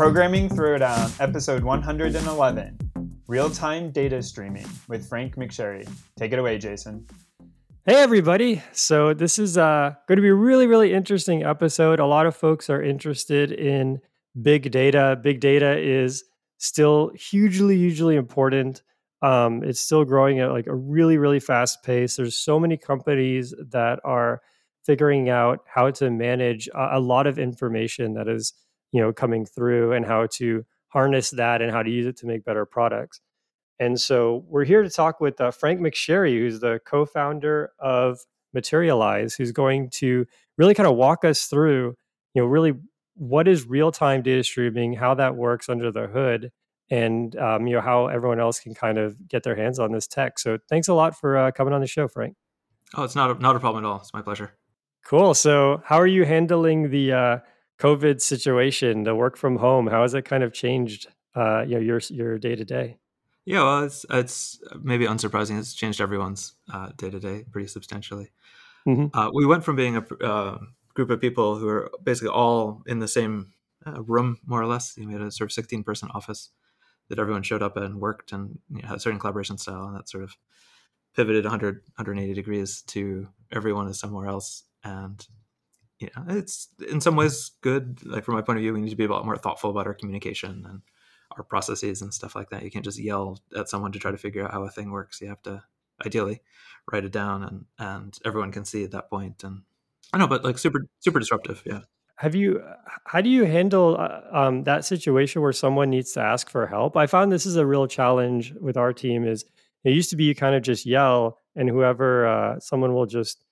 Programming Throwdown, episode 111 Real Time Data Streaming with Frank McSherry. Take it away, Jason. Hey, everybody. So, this is uh, going to be a really, really interesting episode. A lot of folks are interested in big data. Big data is still hugely, hugely important. Um, it's still growing at like a really, really fast pace. There's so many companies that are figuring out how to manage a, a lot of information that is you know coming through and how to harness that and how to use it to make better products and so we're here to talk with uh, frank mcsherry who's the co-founder of materialize who's going to really kind of walk us through you know really what is real-time data streaming how that works under the hood and um, you know how everyone else can kind of get their hands on this tech so thanks a lot for uh, coming on the show frank oh it's not a, not a problem at all it's my pleasure cool so how are you handling the uh, COVID situation, the work from home, how has it kind of changed uh, you know your your day to day? Yeah, well, it's it's maybe unsurprising. It's changed everyone's day to day pretty substantially. Mm-hmm. Uh, we went from being a uh, group of people who are basically all in the same uh, room, more or less. We had a sort of sixteen person office that everyone showed up and worked and you know, had a certain collaboration style, and that sort of pivoted 100 180 degrees to everyone is somewhere else and yeah, it's in some ways good. Like from my point of view, we need to be a lot more thoughtful about our communication and our processes and stuff like that. You can't just yell at someone to try to figure out how a thing works. You have to ideally write it down and and everyone can see at that. And I know, but like super super disruptive. Yeah. Have you? How do you handle uh, um, that situation where someone needs to ask for help? I found this is a real challenge with our team. Is it used to be you kind of just yell and whoever uh, someone will just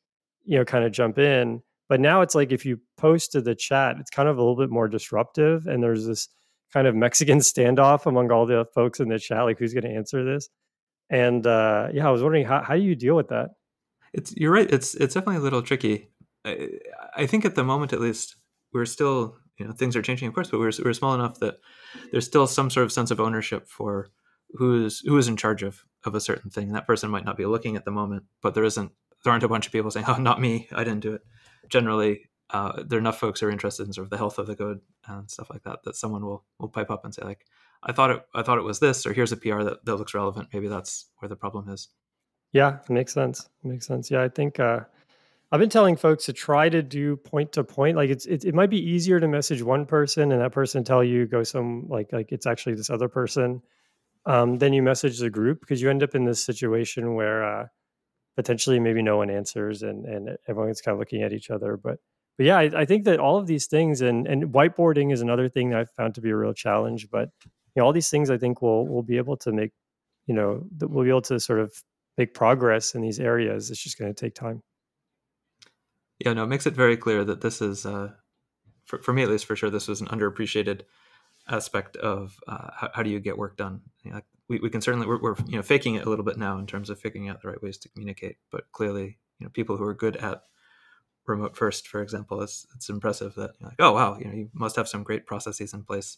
you know kind of jump in but now it's like if you post to the chat, it's kind of a little bit more disruptive. And there's this kind of Mexican standoff among all the folks in the chat, like who's going to answer this. And uh, yeah, I was wondering how, how do you deal with that? It's you're right. It's it's definitely a little tricky. I, think at the moment, at least, we're still you know things are changing, of course, but we're we're small enough that there's still some sort of sense of ownership for who's who is in charge of of a certain thing. That person might not be looking at the moment, but there isn't there aren't a bunch of people saying, "Oh, not me, I didn't do it." generally uh, there are enough folks who are interested in sort of the health of the code and stuff like that that someone will will pipe up and say like I thought it I thought it was this or here's a PR that, that looks relevant maybe that's where the problem is. Yeah, makes sense. Makes sense. Yeah, I think uh, I've been telling folks to try to do point to point. Like it's it, it might be easier to message one person and that person tell you go some like like it's actually this other person. Um, then you message the group because you end up in this situation where uh, potentially maybe no one answers and and everyone's kind of looking at each other but but yeah I, I, think that all of these things and and whiteboarding is another thing that i've found to be a real challenge but you know all these things i think we'll we'll be able to make you know we'll be able to sort of make progress in these areas it's just going to take time yeah no it makes it very clear that this is uh for, for me at least for sure this was an underappreciated aspect of uh, how, how, do you get work done? You know, we, we can certainly we're, we're, you know faking it a little bit now in terms of figuring out the right ways to communicate but clearly you know people who are good at remote first for example it's it's impressive that like oh wow you know you must have some great processes in place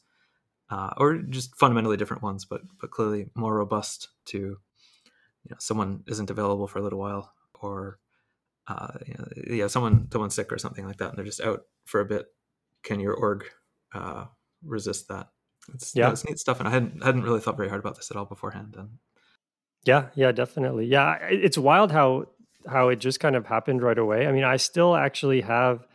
uh, or just fundamentally different ones but but clearly more robust to you know someone isn't available for a little while or uh, you know, yeah someone someone's sick or something like that and they're just out for a bit can your org uh, resist that it's yeah, it's neat stuff, and I hadn't hadn't really thought very hard about this at all beforehand. And yeah, yeah, definitely. Yeah, it's wild how how it just kind of happened right away. I mean, I still actually have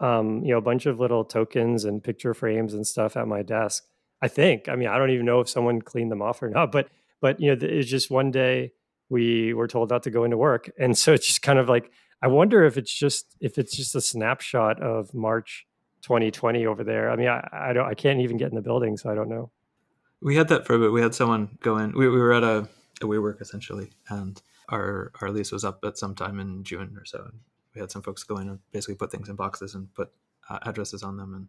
um, you know a bunch of little tokens and picture frames and stuff at my desk. I think. I mean, I don't even know if someone cleaned them off or not, but but you know, it's just one day we were told not to go into work, and so it's just kind of like I wonder if it's just if it's just a snapshot of March 2020 over there. I mean, I, I don't, I can't even get in the building, so I don't know. We had that for a bit. We had someone go in. We, we were at a, a WeWork essentially, and our our lease was up at some time in June or so. And we had some folks go in and basically put things in boxes and put uh, addresses on them and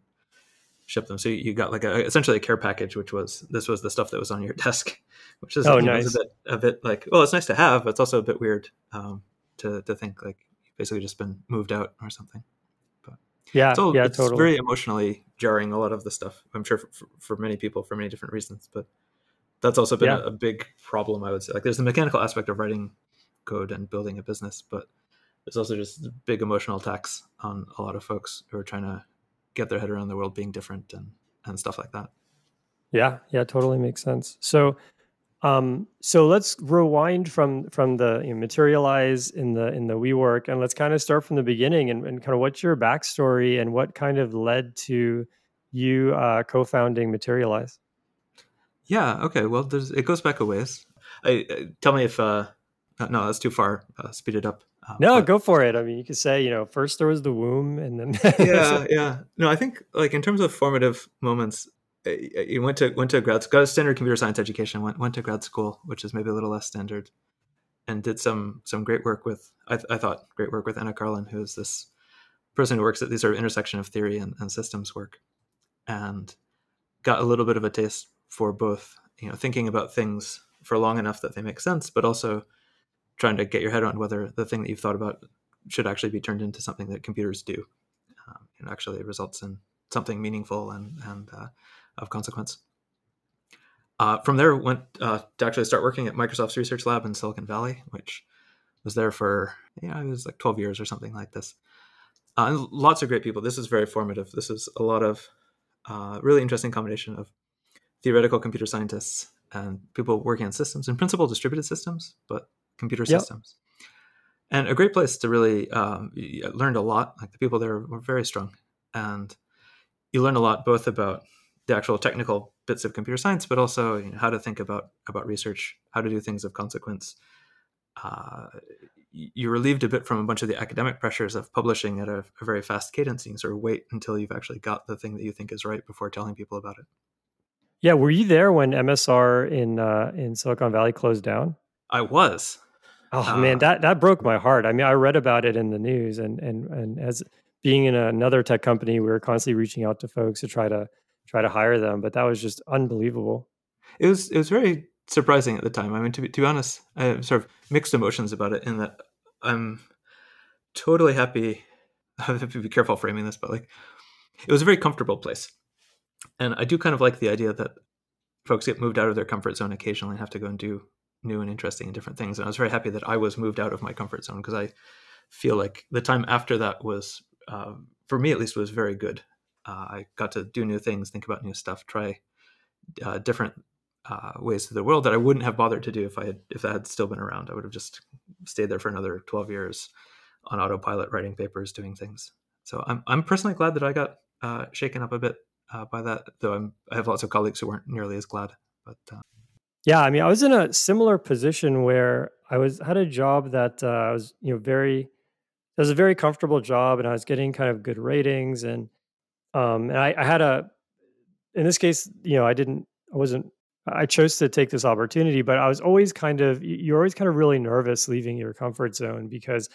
ship them. So you got like a essentially a care package, which was this was the stuff that was on your desk, which is oh, nice. a bit a bit like well, it's nice to have, but it's also a bit weird um, to to think like basically just been moved out or something. Yeah, so yeah, it's totally. very emotionally jarring. A lot of the stuff, I'm sure, for, for, many people for many different reasons. But that's also been Yeah. a, a big problem. I would say, like, there's the mechanical aspect of writing code and building a business, but there's also just big emotional tax on a lot of folks who are trying to get their head around the world being different and and stuff like that. Yeah, yeah, totally makes sense. So, um, so let's rewind from from the you know, materialize in the in the WeWork, and let's kind of start from the beginning and, and kind of what's your backstory and what kind of led to you uh, co-founding Materialize. Yeah. Okay. Well, there's, it goes back a ways. I, I tell me if uh, no, that's too far. Uh, speed it up. Uh, No, but- go for it. I mean, you could say you know first there was the womb, and then yeah, yeah. No, I think like in terms of formative moments, uh, you went to went to grad school, got a standard computer science education. Went went to grad school, which is maybe a little less standard, and did some some great work with. I, th- I thought great work with Anna Karlin, who is this person who works at the sort of intersection of theory and, and systems work, and got a little bit of a taste for both. You know, thinking about things for long enough that they make sense, but also trying to get your head around whether the thing that you've thought about should actually be turned into something that computers do um, and actually results in something meaningful and, and uh, of consequence. Uh, from there, went uh, to actually start working at Microsoft's research lab in Silicon Valley, which was there for yeah, it was like twelve years or something like this. Uh, and lots of great people. This is very formative. This is a lot of uh, really interesting combination of theoretical computer scientists and people working on systems, in principle, distributed systems, but computer Yep. systems and a great place to really um, learned a lot like the people there were very strong and you learn a lot both about the actual technical bits of computer science but also you know, how to think about about research how to do things of consequence uh, you're relieved a bit from a bunch of the academic pressures of publishing at a, a very fast cadence you sort of wait until you've actually got the thing that you think is right before telling people about it yeah. Were you there when MSR in uh, in Silicon Valley closed down? i was Oh Uh, man, that that broke my heart. I mean, I read about it in the news, and and and as being in another tech company, we were constantly reaching out to folks to try to try to hire them. But that was just unbelievable. it was it was very surprising at the time. I mean, to be, to be honest, I have sort of mixed emotions about it. In that I'm totally happy. I have to be careful framing this, but like it was a very comfortable place, and I do kind of like the idea that folks get moved out of their comfort zone occasionally and have to go and do new and interesting and different things. And I was very happy that I was moved out of my comfort zone because I feel like the time after that was, uh, for me at least, was very good. Uh, I got to do new things, think about new stuff, try uh, different uh, ways to the world that I wouldn't have bothered to do if I had if that had still been around. I would have just stayed there for another twelve years on autopilot, writing papers, doing things. So I'm I'm personally glad that I got uh, shaken up a bit uh, by that. Though I'm I have lots of colleagues who weren't nearly as glad. But uh, Yeah, I mean, I was in a similar position where I was had a job that I was, you know, very it was a very comfortable job, and I was getting kind of good ratings, and um, and I, I had a, in this case, you know, I didn't, I wasn't, I chose to take this opportunity, but I was always kind of, you're always kind of really nervous leaving your comfort zone because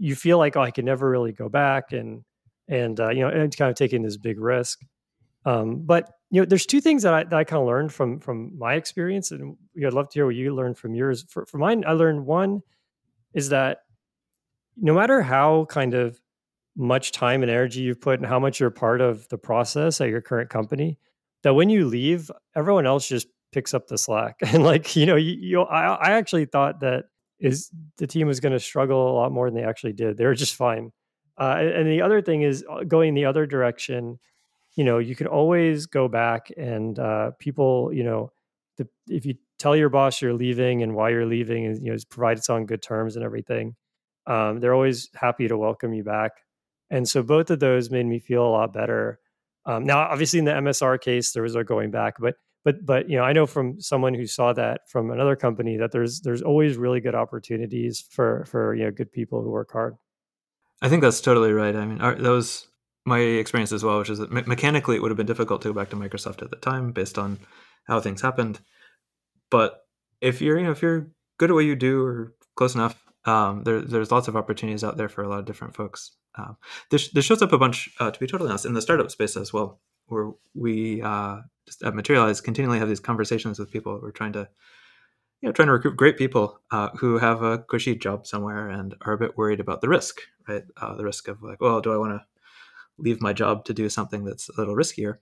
you feel like, oh, I can never really go back, and and uh, you know, and kind of taking this big risk. Um, but you know, there's two things that I that I kind of learned from from my experience, and you know, I'd love to hear what you learned from yours. For, for mine, I learned one is that no matter how kind of much time and energy you've put and how much you're part of the process at your current company, that when you leave, everyone else just picks up the slack. And like you know, you, you I, I actually thought that is the team was going to struggle a lot more than they actually did. They were just fine. Uh, and, the other thing is uh, going the other direction you know you can always go back and uh, people you know the, if you tell your boss you're leaving and why you're leaving and you know provide it's on good terms and everything um, they're always happy to welcome you back and so both of those made me feel a lot better um, now obviously in the msr case there was a going back but but but you know i know from someone who saw that from another company that there's there's always really good opportunities for for you know good people who work hard I think that's totally right. I mean, our, that was my experience as well, which is that me- mechanically it would have been difficult to go back to Microsoft at the time based on how things happened. But if you're, you know, if you're good at what you do or close enough, um, there, there's lots of opportunities out there for a lot of different folks. Um, this, this shows up a bunch, uh, to be totally honest, in the startup space as well, where we uh, just at Materialize continually have these conversations with people. We're trying to you know, trying to recruit great people uh, who have a cushy job somewhere and are a bit worried about the risk, right? Uh, the risk of like, well, do I want to leave my job to do something that's a little riskier?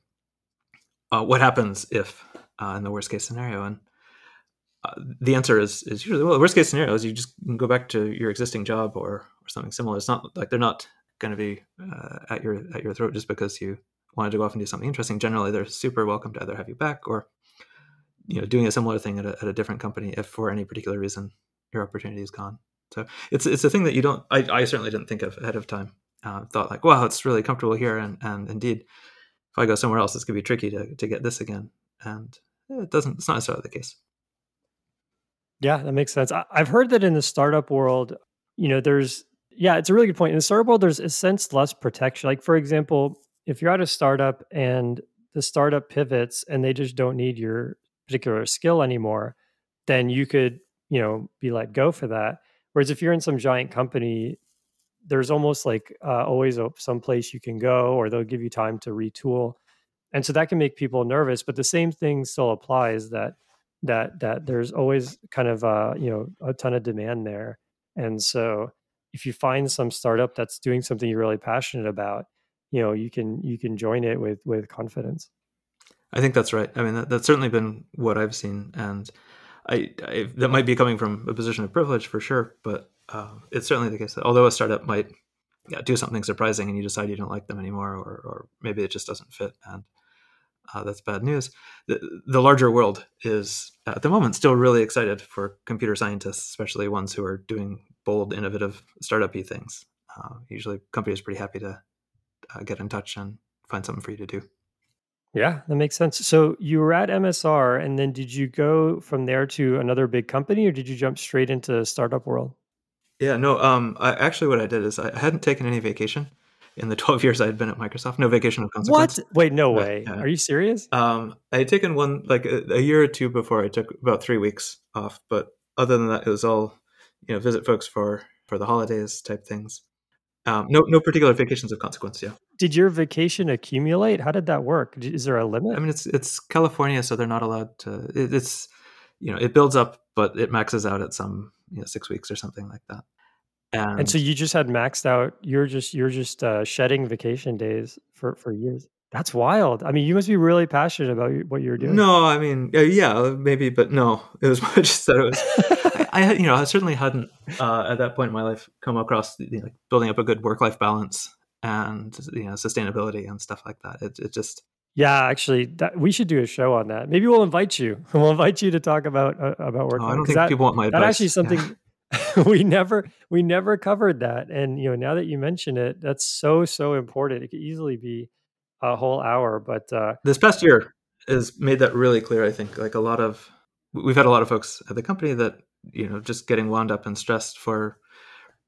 Uh, what happens if uh, in the worst case scenario? And uh, the answer is is usually well, the worst case scenario is you just go back to your existing job or or something similar. It's not like they're not going to be uh, at your at your throat just because you wanted to go off and do something interesting. Generally, they're super welcome to either have you back or you know doing a similar thing at a, at a different company if for any particular reason your opportunity is gone. So it's it's a thing that you don't. I, I certainly didn't think of ahead of time. Uh, thought like, wow, it's really comfortable here, and and indeed, if I go somewhere else, it's gonna be tricky to to get this again. And it doesn't. It's not necessarily the case. Yeah, that makes sense. I, I've heard that in the startup world, you know, there's yeah, it's a really good point. In the startup world, there's a sense less protection. Like for example, if you're at a startup and the startup pivots and they just don't need your particular skill anymore, then you could, you know, be let go for that. Whereas if you're in some giant company, there's almost like uh, always a, some place you can go, or they'll give you time to retool, and so that can make people nervous. But the same thing still applies that that that there's always kind of uh, you know a ton of demand there, and so if you find some startup that's doing something you're really passionate about, you know you can you can join it with with confidence. I think that's right. I mean, that, that's certainly been what I've seen, and I, I, that might be coming from a position of privilege for sure, but uh, it's certainly the case that although a startup might yeah, do something surprising and you decide you don't like them anymore, or, or maybe it just doesn't fit, and uh, that's bad news. The, the larger world is at the moment still really excited for computer scientists, especially ones who are doing bold, innovative, startup-y things. Uh, usually, companies are pretty happy to uh, get in touch and find something for you to do. Yeah, that makes sense. So you were at MSR, and then did you go from there to another big company, or did you jump straight into startup world? Yeah, no. Um, I, actually, what I did is I hadn't taken any vacation in the 12 years I had been at Microsoft. No vacation of consequence. What? Wait, no but, way. Are you serious? Um, I had taken one like a, a, year or two before. I took about three weeks off, but other than that, it was all you know, visit folks for for the holidays type things. Um, no, no particular vacations of consequence. Yeah. Did your vacation accumulate? How did that work? Is there a limit? I mean, it's it's California, so they're not allowed to. It, it's you know, it builds up, but it maxes out at some you know six weeks or something like that. And, and so you just had maxed out. You're just you're just uh, shedding vacation days for for years. That's wild. I mean, you must be really passionate about what you're doing. No, I mean, uh, yeah, maybe, but no, it was just that it was. I you know, I certainly hadn't uh, at that point in my life come across you know, building up a good work life balance and you know sustainability and stuff like that. It, it just yeah, actually, that, we should do a show on that. Maybe we'll invite you. We'll invite you to talk about uh, about work. Oh, I don't think that, people want my advice. That actually something yeah. we never we never covered that. And you know, now that you mention it, that's so so important. It could easily be a whole hour. But uh, this past year has made that really clear. I think like a lot of we've had a lot of folks at the company that you know just getting wound up and stressed for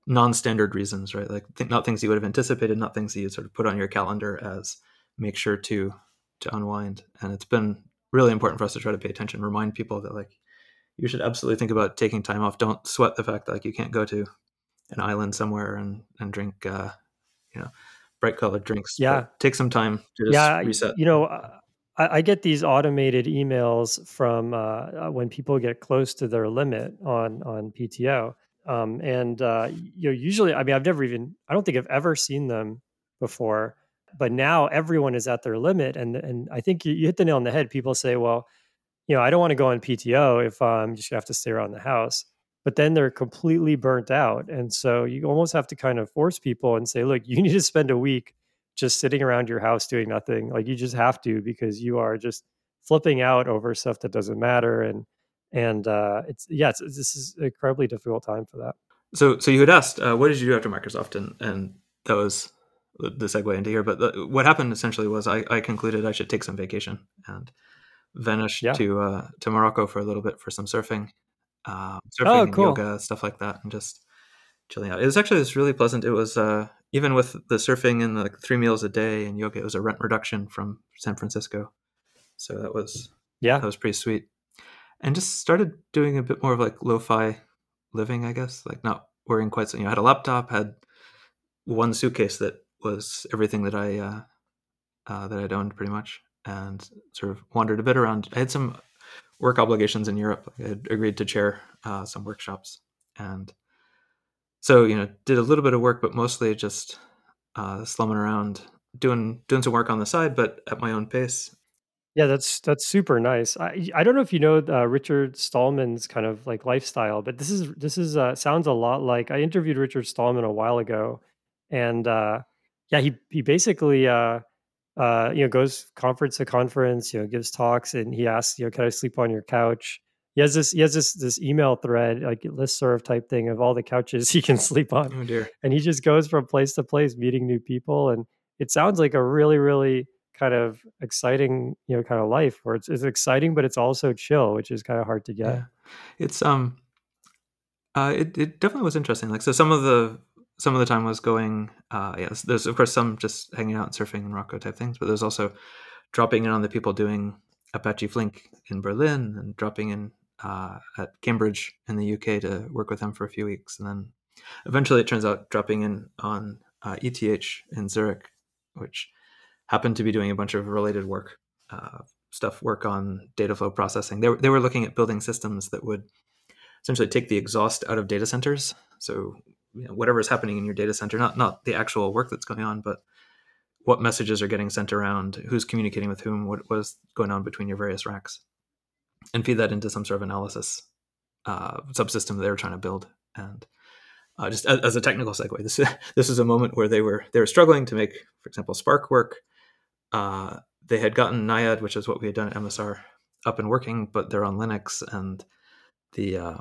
non-standard reasons right? Like th- not things you would have anticipated not things that you sort of put on your calendar as make sure to to unwind. And it's been really important for us to try to pay attention remind people that like you should absolutely think about taking time off. Don't sweat the fact that like you can't go to an island somewhere and and drink uh you know bright colored drinks yeah. take some time to just yeah, reset. you know uh, I, get these automated emails from uh, uh, when people get close to their limit on on PTO, um, and uh, you know, usually, I mean, I've never even, I don't think I've ever seen them before, but now everyone is at their limit, and and I think you, you hit the nail on the head. People say, well, you know, I don't want to go on PTO if I'm just gonna have to stay around the house but then they're completely burnt out. And so you almost have to kind of force people and say, look, you need to spend a week just sitting around your house doing nothing. Like you just have to because you are just flipping out over stuff that doesn't matter. And and uh, it's yeah, it's, this is an incredibly difficult time for that. So so you had asked, uh, what did you do after Microsoft, and and that was the segue into here. But the, what happened essentially was I, I concluded I should take some vacation and vanished yeah. to uh, to Morocco for a little bit for some surfing, uh, surfing, oh, cool. yoga, stuff like that, and just chilling out. It was actually this really pleasant. It was uh, even with the surfing and the three meals a day and yoga, it was a rent reduction from San Francisco. So that was yeah, that was pretty sweet. And just started doing a bit more of like lo-fi living, I guess, like not worrying quite so. You know, I had a laptop, had one suitcase that was everything that I uh, uh, that I'd owned pretty much, and sort of wandered a bit around. I had some work obligations in Europe. I had agreed to chair uh, some workshops, and so you know did a little bit of work but mostly just uh, slumming around doing doing some work on the side but at my own pace Yeah, that's that's super nice. I I don't know if you know uh, Richard Stallman's kind of like lifestyle, but this is this is uh, sounds a lot like I interviewed Richard Stallman a while ago, and uh, yeah, he he basically uh, uh, you know goes conference to conference, you know, gives talks, and he asks, you know, can I sleep on your couch? He has this he has this this email thread like listserv type thing of all the couches he can sleep on, Oh dear. and he just goes from place to place meeting new people, and it sounds like a really really kind of exciting, you know, kind of life where it's, it's exciting, but it's also chill, which is kind of hard to get. Yeah, it's um, uh, it it definitely was interesting. Like so, some of the some of the time was going. Uh, yes, there's of course some just hanging out and surfing and Rocco type things, but there's also dropping in on the people doing Apache Flink in Berlin and dropping in uh, at Cambridge in the UK to work with them for a few weeks, and then eventually it turns out dropping in on uh, ETH in Zurich, which happened to be doing a bunch of related work uh, stuff, work on data flow processing. They were, they were looking at building systems that would essentially take the exhaust out of data centers. So you know, whatever is happening in your data center, not not the actual work that's going on, but what messages are getting sent around, who's communicating with whom, what was going on between your various racks, and feed that into some sort of analysis uh, subsystem they were trying to build. And uh, just as, as, a technical segue, this this is a moment where they were they were struggling to make, for example, Spark work uh, they had gotten Naiad, which is what we had done at MSR, up and working, but they're on Linux, and the uh,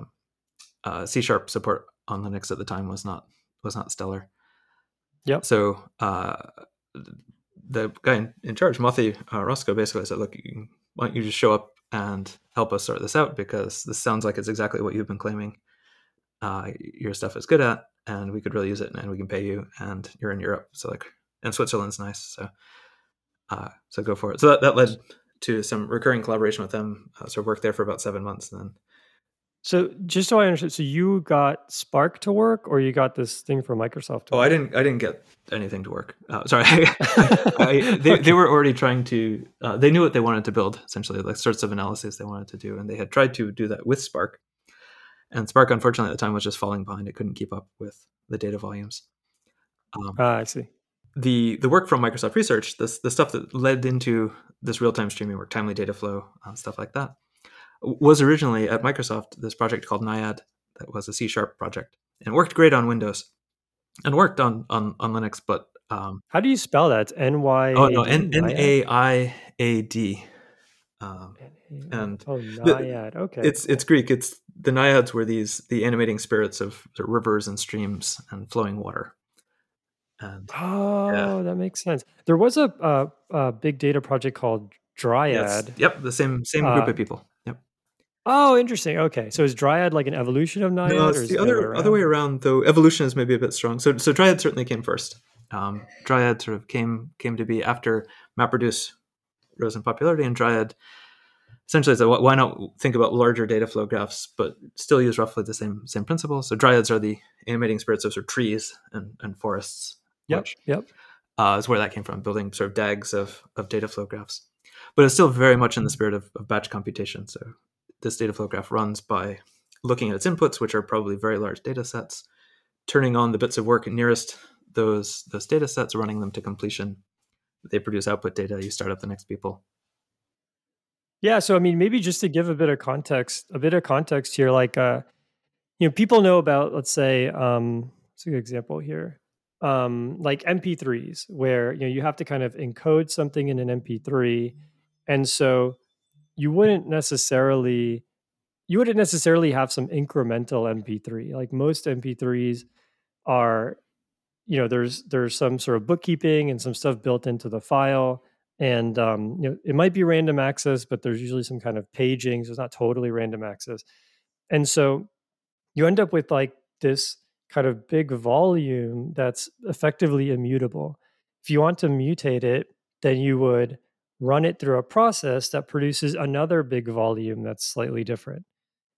uh, C sharp support on Linux at the time was not was not stellar. Yep. So uh, the guy in, in charge, Mothy uh, Roscoe, basically said, "Look, why don't you just show up and help us sort this out? Because this sounds like it's exactly what you've been claiming uh, your stuff is good at, and we could really use it, and we can pay you, and you're in Europe, so like, and Switzerland's nice, so." Uh, so go for it. So that, that led to some recurring collaboration with them. Uh, so I worked there for about seven months, and then. So just so I understand, so you got Spark to work, or you got this thing from Microsoft? oh, I didn't. I didn't get anything to work. Uh, sorry, I, they, okay. they were already trying to. Uh, they knew what they wanted to build, essentially, like sorts of analysis they wanted to do, and they had tried to do that with Spark. And Spark, unfortunately, at the time was just falling behind. It couldn't keep up with the data volumes. Um, ah, I see the the work from Microsoft Research, this the stuff that led into this real time streaming work, timely data flow, uh, stuff like that, was originally at Microsoft this project called Naiad that was a C sharp project and worked great on Windows and worked on on, on Linux. But um, how do you spell that? N Y. Oh no, N A I A D. Um, and oh, Naiad. Okay, it's it's Greek. It's the naiads were these the animating spirits of rivers and streams and flowing water. And oh, yeah. that makes sense. There was a, a, a big data project called Dryad. Yes. Yep, the same same group uh, of people. Oh, interesting. Okay, so is Dryad like an evolution of Naiad? No, it's the other other way around. Though evolution is maybe a bit strong. So so Dryad certainly came first. Um, Dryad sort of came came to be after MapReduce rose in popularity, and Dryad essentially said, why not think about larger data flow graphs, but still use roughly the same same principle. So Dryads are the animating spirits of sort of trees and, and forests Yep. Which, yep. Uh, is where that came from, building sort of DAGs of, of data flow graphs. But it's still very much in the spirit of, of batch computation. So this data flow graph runs by looking at its inputs, which are probably very large data sets, turning on the bits of work nearest those those data sets, running them to completion. They produce output data. You start up the next people. Yeah, so I mean, maybe just to give a bit of context, a bit of context here, like uh, you know, people know about, let's say, um, what's a good example here? um, like MP3s, where you know you have to kind of encode something in an MP3, and so you wouldn't necessarily you wouldn't necessarily have some incremental MP3. Like most MP3s are, you know, there's there's some sort of bookkeeping and some stuff built into the file, and um, you know it might be random access, but there's usually some kind of paging, so it's not totally random access, and so you end up with like this kind of big volume that's effectively immutable. If you want to mutate it, then you would run it through a process that produces another big volume that's slightly different.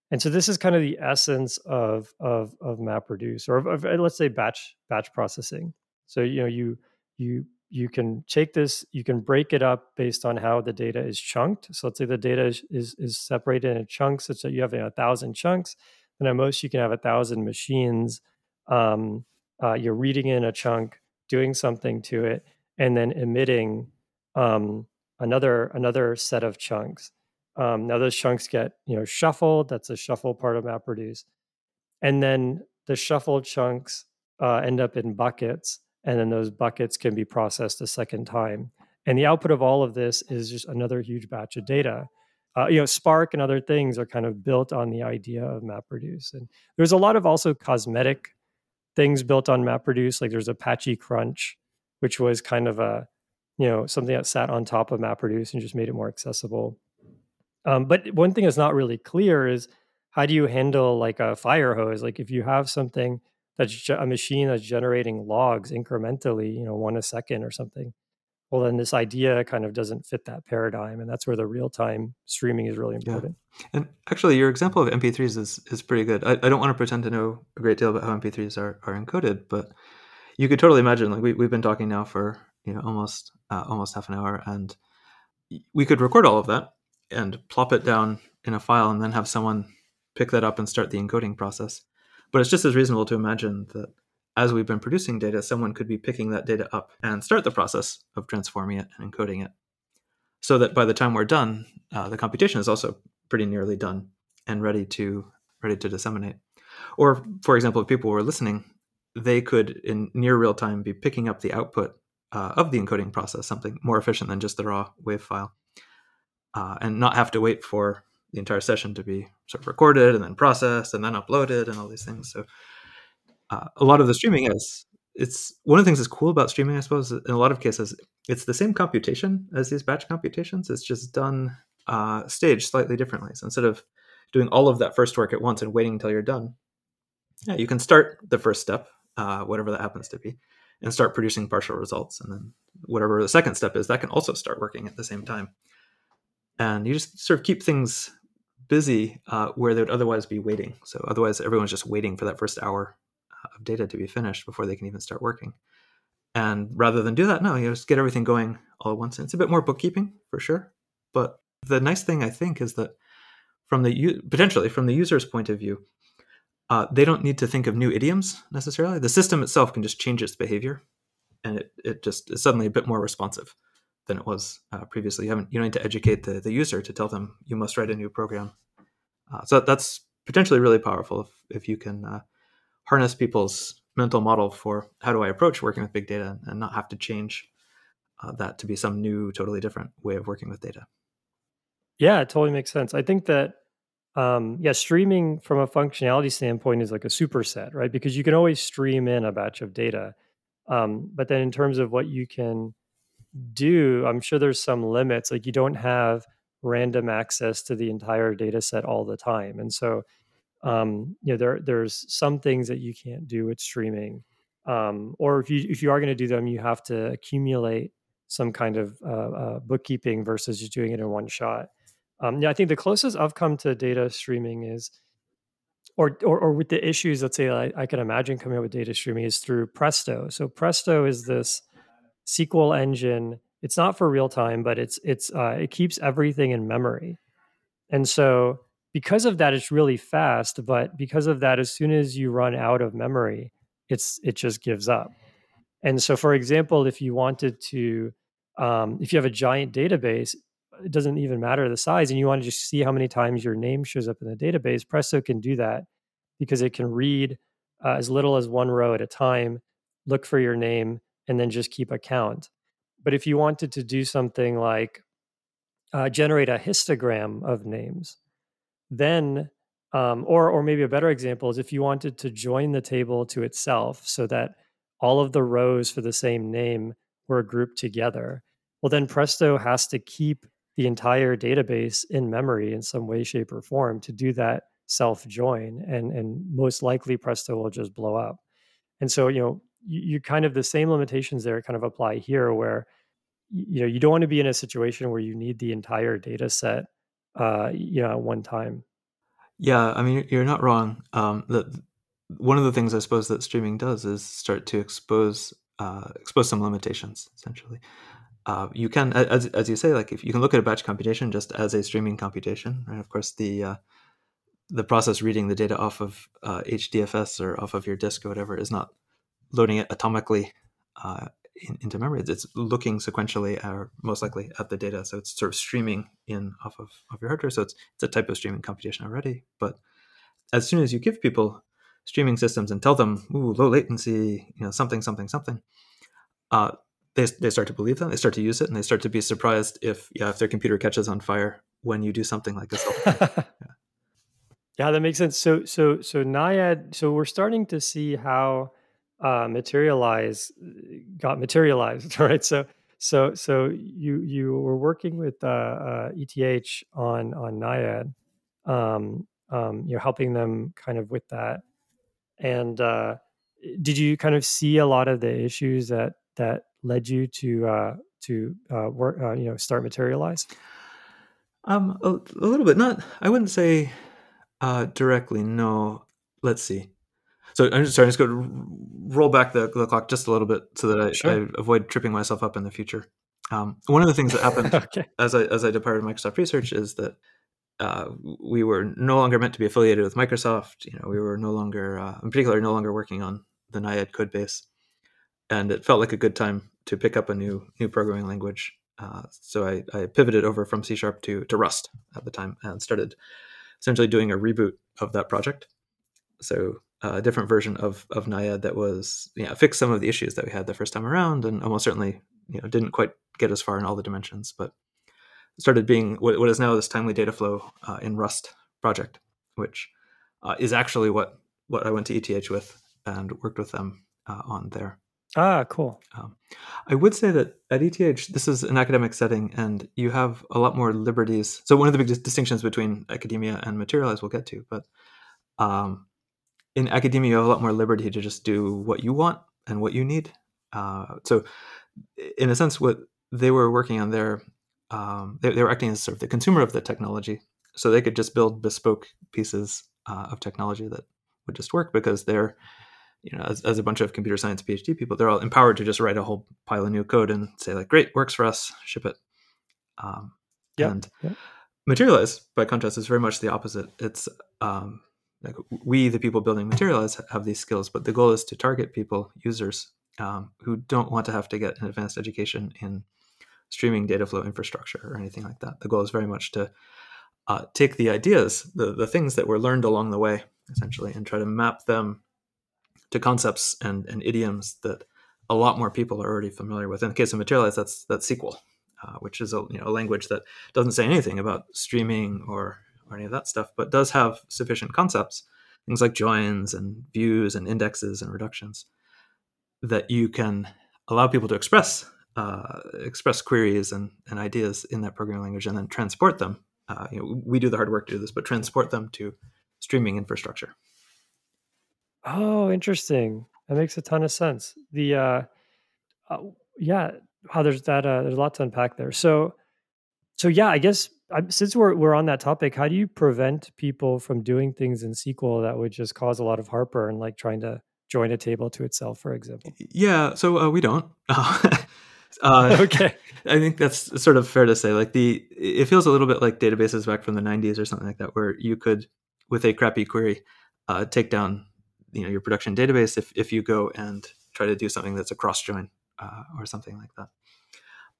And so this is kind of the essence of of of MapReduce or of, of uh, let's say batch batch processing. So you know you you you can take this you can break it up based on how the data is chunked. So let's say the data is is, is separated in chunks such that you have you know, a thousand chunks. And at most you can have a thousand machines um, uh, you're reading in a chunk, doing something to it, and then emitting um, another another set of chunks. Um, now those chunks get you know shuffled. That's a shuffle part of MapReduce, and then the shuffled chunks uh, end up in buckets, and then those buckets can be processed a second time. And the output of all of this is just another huge batch of data. Uh, you know, Spark and other things are kind of built on the idea of MapReduce, and there's a lot of also cosmetic things built on MapReduce. Like there's Apache Crunch, which was kind of a you know something that sat on top of MapReduce and just made it more accessible. Um, but one thing that's not really clear is how do you handle like a fire hose? Like if you have something that's a machine that's generating logs incrementally, you know, one a second or something. Well, then this idea kind of doesn't fit that paradigm, and that's where the real time streaming is really important. Yeah. And actually, your example of MP3s is is pretty good. I, I don't want to pretend to know a great deal about how MP3s are, are encoded, but you could totally imagine like we, we've been talking now for you know almost uh, almost half an hour and we could record all of that and plop it down in a file and then have someone pick that up and start the encoding process. But it's just as reasonable to imagine that as we've been producing data someone could be picking that data up and start the process of transforming it and encoding it. So that by the time we're done uh, the computation is also pretty nearly done and ready to ready to disseminate. Or for example if people were listening they could in near real time be picking up the output uh, of the encoding process, something more efficient than just the raw wave file, uh, and not have to wait for the entire session to be sort of recorded and then processed and then uploaded and all these things. So uh, a lot of the streaming is it's one of the things that's cool about streaming, I suppose, in a lot of cases, it's the same computation as these batch computations. It's just done uh, staged slightly differently. So instead of doing all of that first work at once and waiting until you're done, yeah, you can start the first step, uh, whatever that happens to be, and start producing partial results. And then whatever the second step is, that can also start working at the same time. And you just sort of keep things busy uh, where they would otherwise be waiting. So otherwise, everyone's just waiting for that first hour uh, of data to be finished before they can even start working. And rather than do that, no, you just get everything going all at once. And it's a bit more bookkeeping for sure. But the nice thing I think is that from the potentially from the user's point of view, uh, they don't need to think of new idioms necessarily. The system itself can just change its behavior, and it, it just is suddenly a bit more responsive than it was uh, previously. You, haven't, you don't need to educate the, the user to tell them you must write a new program. Uh, so that's potentially really powerful if, if you can uh, harness people's mental model for how do I approach working with big data and not have to change uh, that to be some new, totally different way of working with data. Yeah, it totally makes sense. I think that um, yeah, streaming from a functionality standpoint is like a superset, right? Because you can always stream in a batch of data. Um, but then in terms of what you can do, I'm sure there's some limits. Like you don't have random access to the entire data set all the time. And so um, you know, there there's some things that you can't do with streaming. Um, or if you if you are going to do them, you have to accumulate some kind of uh, uh, bookkeeping versus just doing it in one shot. Um, yeah, I think the closest I've come to data streaming is, or or, or with the issues, let's say I, I can imagine coming up with data streaming is through Presto. So Presto is this SQL engine. It's not for real time, but it's it's uh, it keeps everything in memory, and so because of that, it's really fast. But because of that, as soon as you run out of memory, it's it just gives up. And so, for example, if you wanted to, um, if you have a giant database, it doesn't even matter the size and you want to just see how many times your name shows up in the database presto can do that because it can read uh, as little as one row at a time look for your name and then just keep a count but if you wanted to do something like uh, generate a histogram of names then um, or or maybe a better example is if you wanted to join the table to itself so that all of the rows for the same name were grouped together well then presto has to keep the entire database in memory in some way, shape, or form to do that self join, and and most likely Presto will just blow up. And so you know you, you kind of the same limitations there kind of apply here, where you know you don't want to be in a situation where you need the entire data set uh, you know at one time. Yeah, I mean you're not wrong. Um, that one of the things I suppose that streaming does is start to expose uh, expose some limitations essentially uh, you can, as, as you say, like if you can look at a batch computation just as a streaming computation, right? Of course, the uh, the process reading the data off of uh, HDFS or off of your disk or whatever is not loading it atomically uh, in, into memory. It's looking sequentially, or most likely at the data. So it's sort of streaming in off of, of your hardware. So it's it's a type of streaming computation already. But as soon as you give people streaming systems and tell them, "Ooh, low latency, you know, something, something, something," uh, they they start to believe them. They start to use it, and they start to be surprised if yeah, if their computer catches on fire when you do something like this. yeah. yeah, that makes sense. So so so Naiad. So we're starting to see how uh, materialize got materialized, right? So so so you you were working with uh, uh, ETH on on Naiad, um, um, you're helping them kind of with that. And uh, did you kind of see a lot of the issues that that led you to uh, to uh, work, uh, you know, start materialize? Um, a, a, little bit. Not, I wouldn't say uh, directly. No. Let's see. So I'm just sorry. I'm just going to roll back the, the, clock just a little bit so that I, sure. I, avoid tripping myself up in the future. Um, one of the things that happened okay. as I as I departed Microsoft Research is that uh, we were no longer meant to be affiliated with Microsoft. You know, we were no longer, uh, in particular, no longer working on the Naiad code base, and it felt like a good time to pick up a new new programming language. Uh, so I, I, pivoted over from C sharp to to Rust at the time and started essentially doing a reboot of that project. So uh, a different version of of Naiad that was yeah fixed some of the issues that we had the first time around, and almost certainly you know didn't quite get as far in all the dimensions, but started being what, what is now this timely data flow uh, in Rust project, which uh, is actually what what I went to ETH with and worked with them uh, on there. Ah, cool. Um, I would say that at ETH, this is an academic setting, and you have a lot more liberties. So one of the big dis- distinctions between academia and materialize, we'll get to, but um, in academia, you have a lot more liberty to just do what you want and what you need. Uh, so, in a sense, what they were working on there um, they, they, were acting as sort of the consumer of the technology, so they could just build bespoke pieces uh, of technology that would just work because they're, you know, as, as, a bunch of computer science PhD people, they're all empowered to just write a whole pile of new code and say like, great, works for us, ship it. Um, yep. And yep. Materialize, by contrast, is very much the opposite. It's um, like we, the people building Materialize, have these skills, but the goal is to target people, users, um, who don't want to have to get an advanced education in streaming data flow infrastructure or anything like that. The goal is very much to uh, take the ideas, the, the things that were learned along the way, essentially, and try to map them to concepts and, and idioms that a lot more people are already familiar with. In the case of Materialize, that's that's SQL, uh, which is a you know a language that doesn't say anything about streaming or or any of that stuff, but does have sufficient concepts, things like joins and views and indexes and reductions, that you can allow people to express uh, express queries and, and ideas in that programming language and then transport them. Uh, you know, we do the hard work to do this, but transport them to streaming infrastructure. Oh, interesting. That makes a ton of sense. The uh, uh yeah, how there's that uh, there's a lot to unpack there. So, so yeah, I guess I, since we're we're on that topic, how do you prevent people from doing things in SQL that would just cause a lot of heartburn, like trying to join a table to itself, for example? Yeah, so uh, we don't. Uh, okay, I think that's sort of fair to say. Like the, it feels a little bit like databases back from the '90s or something like that, where you could, with a crappy query, uh, take down, you know, your production database if if you go and try to do something that's a cross join uh, or something like that.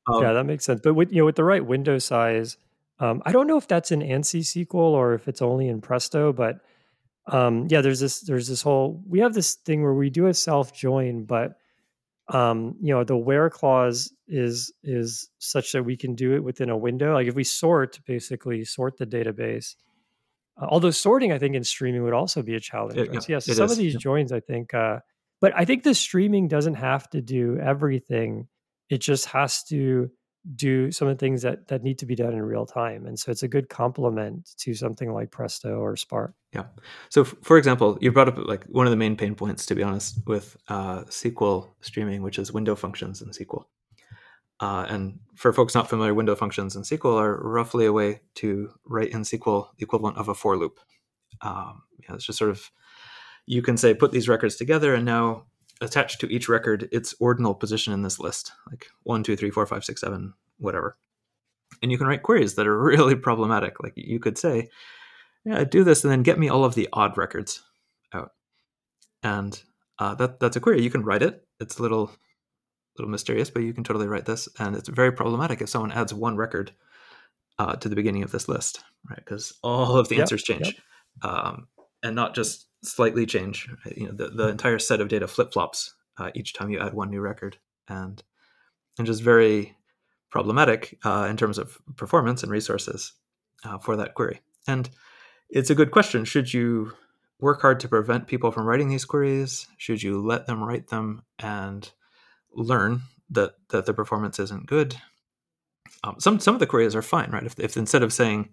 Um, yeah, that makes sense. But with you know, with the right window size, um, I don't know if that's in ANSI SQL or if it's only in Presto, but um, yeah, there's this there's this whole we have this thing where we do a self join, but um, you know the where clause is is such that we can do it within a window like if we sort basically sort the database uh, although sorting i think in streaming would also be a challenge it, right? yeah, so some is. of these yeah. joins i think uh, but i think the streaming doesn't have to do everything it just has to do some of the things that that need to be done in real time and so it's a good complement to something like presto or spark yeah so f- for example you brought up like one of the main pain points to be honest with uh, sql streaming which is window functions in sql uh, and for folks not familiar window functions in sql are roughly a way to write in sql the equivalent of a for loop um, yeah, it's just sort of you can say put these records together and now attach to each record its ordinal position in this list, like one, two, three, four, five, six, seven, whatever. And you can write queries that are really problematic. Like you could say, yeah, do this and then get me all of the odd records out. And uh, that that's a query. You can write it. It's a little little mysterious, but you can totally write this, and it's very problematic if someone adds one record uh, to the beginning of this list, right? Because all of the yep, answers change, yep. um, and not just slightly change. You know, the, the entire set of data flip flops uh, each time you add one new record, and and just very problematic uh, in terms of performance and resources uh, for that query. And it's a good question. Should you work hard to prevent people from writing these queries? Should you let them write them and learn that that the performance isn't good? Um, some some of the queries are fine, right? If, if instead of saying,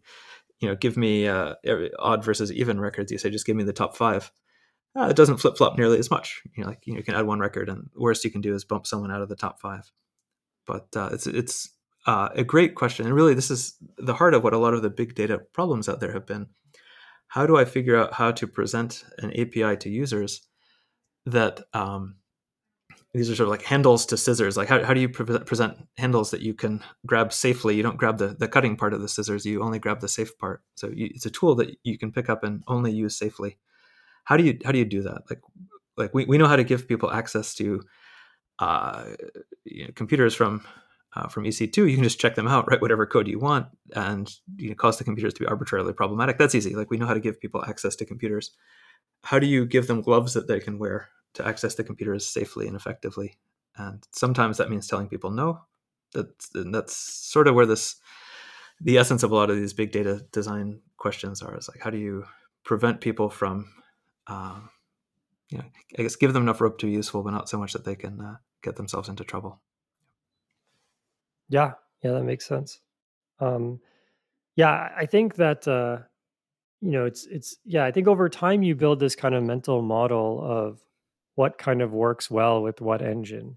you know, give me uh, odd versus even records, you say just give me the top five. Uh, it doesn't flip flop nearly as much. You know, like you, know, you can add one record, and worst you can do is bump someone out of the top five. But uh, it's it's uh, a great question, and really, this is the heart of what a lot of the big data problems out there have been. How do I figure out how to present an API to users that um, these are sort of like handles to scissors. Like how, how do you pre- present handles that you can grab safely? You don't grab the, the cutting part of the scissors. You only grab the safe part. So you, it's a tool that you can pick up and only use safely. How do you how do you do that? Like like we, we know how to give people access to uh, you know, computers from uh, from EC2. You can just check them out, write whatever code you want, and you know, cause the computers to be arbitrarily problematic. That's easy. Like we know how to give people access to computers. How do you give them gloves that they can wear to access the computers safely and effectively. And sometimes that means telling people no. That's that's sort of where this the essence of a lot of these big data design questions are is like how do you prevent people from um, you know i guess give them enough rope to be useful but not so much that they can uh, get themselves into trouble yeah yeah that makes sense um, yeah i think that uh, you know it's it's yeah i think over time you build this kind of mental model of what kind of works well with what engine.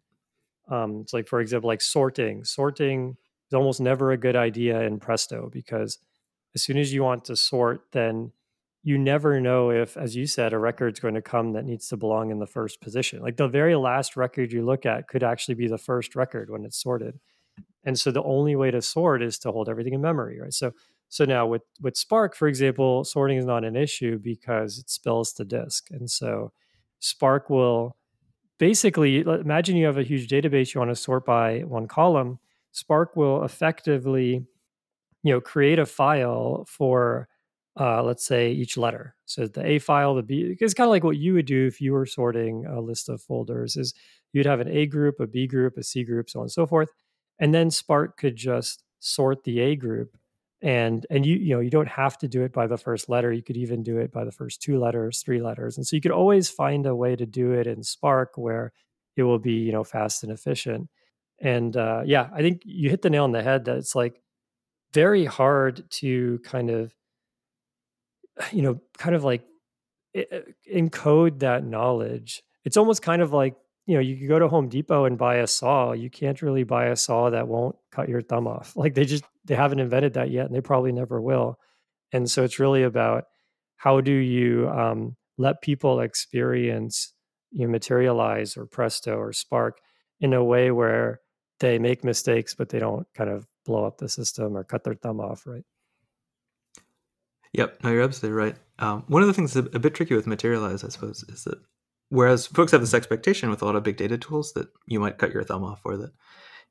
Um, it's like, for example, like sorting. Sorting is almost never a good idea in Presto because as soon as you want to sort, then you never know if, as you said, a record's going to come that needs to belong in the first position. Like the very last record you look at could actually be the first record when it's sorted. And so the only way to sort is to hold everything in memory, right? So so now with with Spark, for example, sorting is not an issue because it spills to disk. And so Spark will basically imagine you have a huge database you want to sort by one column. Spark will effectively, you know, create a file for uh, let's say each letter. So the A file, the B, it's kind of like what you would do if you were sorting a list of folders. Is you'd have an A group, a B group, a C group, so on and so forth, and then Spark could just sort the A group and and you you know you don't have to do it by the first letter you could even do it by the first two letters three letters and so you could always find a way to do it in spark where it will be you know fast and efficient and uh, yeah i think you hit the nail on the head that it's like very hard to kind of you know kind of like encode that knowledge. It's almost kind of like you know, you could go to Home Depot and buy a saw. You can't really buy a saw that won't cut your thumb off. Like they just they haven't invented that yet, and they probably never will. And so it's really about how do you um, let people experience you know, materialize or Presto or Spark in a way where they make mistakes, but they don't kind of blow up the system or cut their thumb off, right? Yep, no, you're absolutely right. Um, one of the things that's a bit tricky with Materialize, I suppose, is that whereas folks have this expectation with a lot of big data tools that you might cut your thumb off or that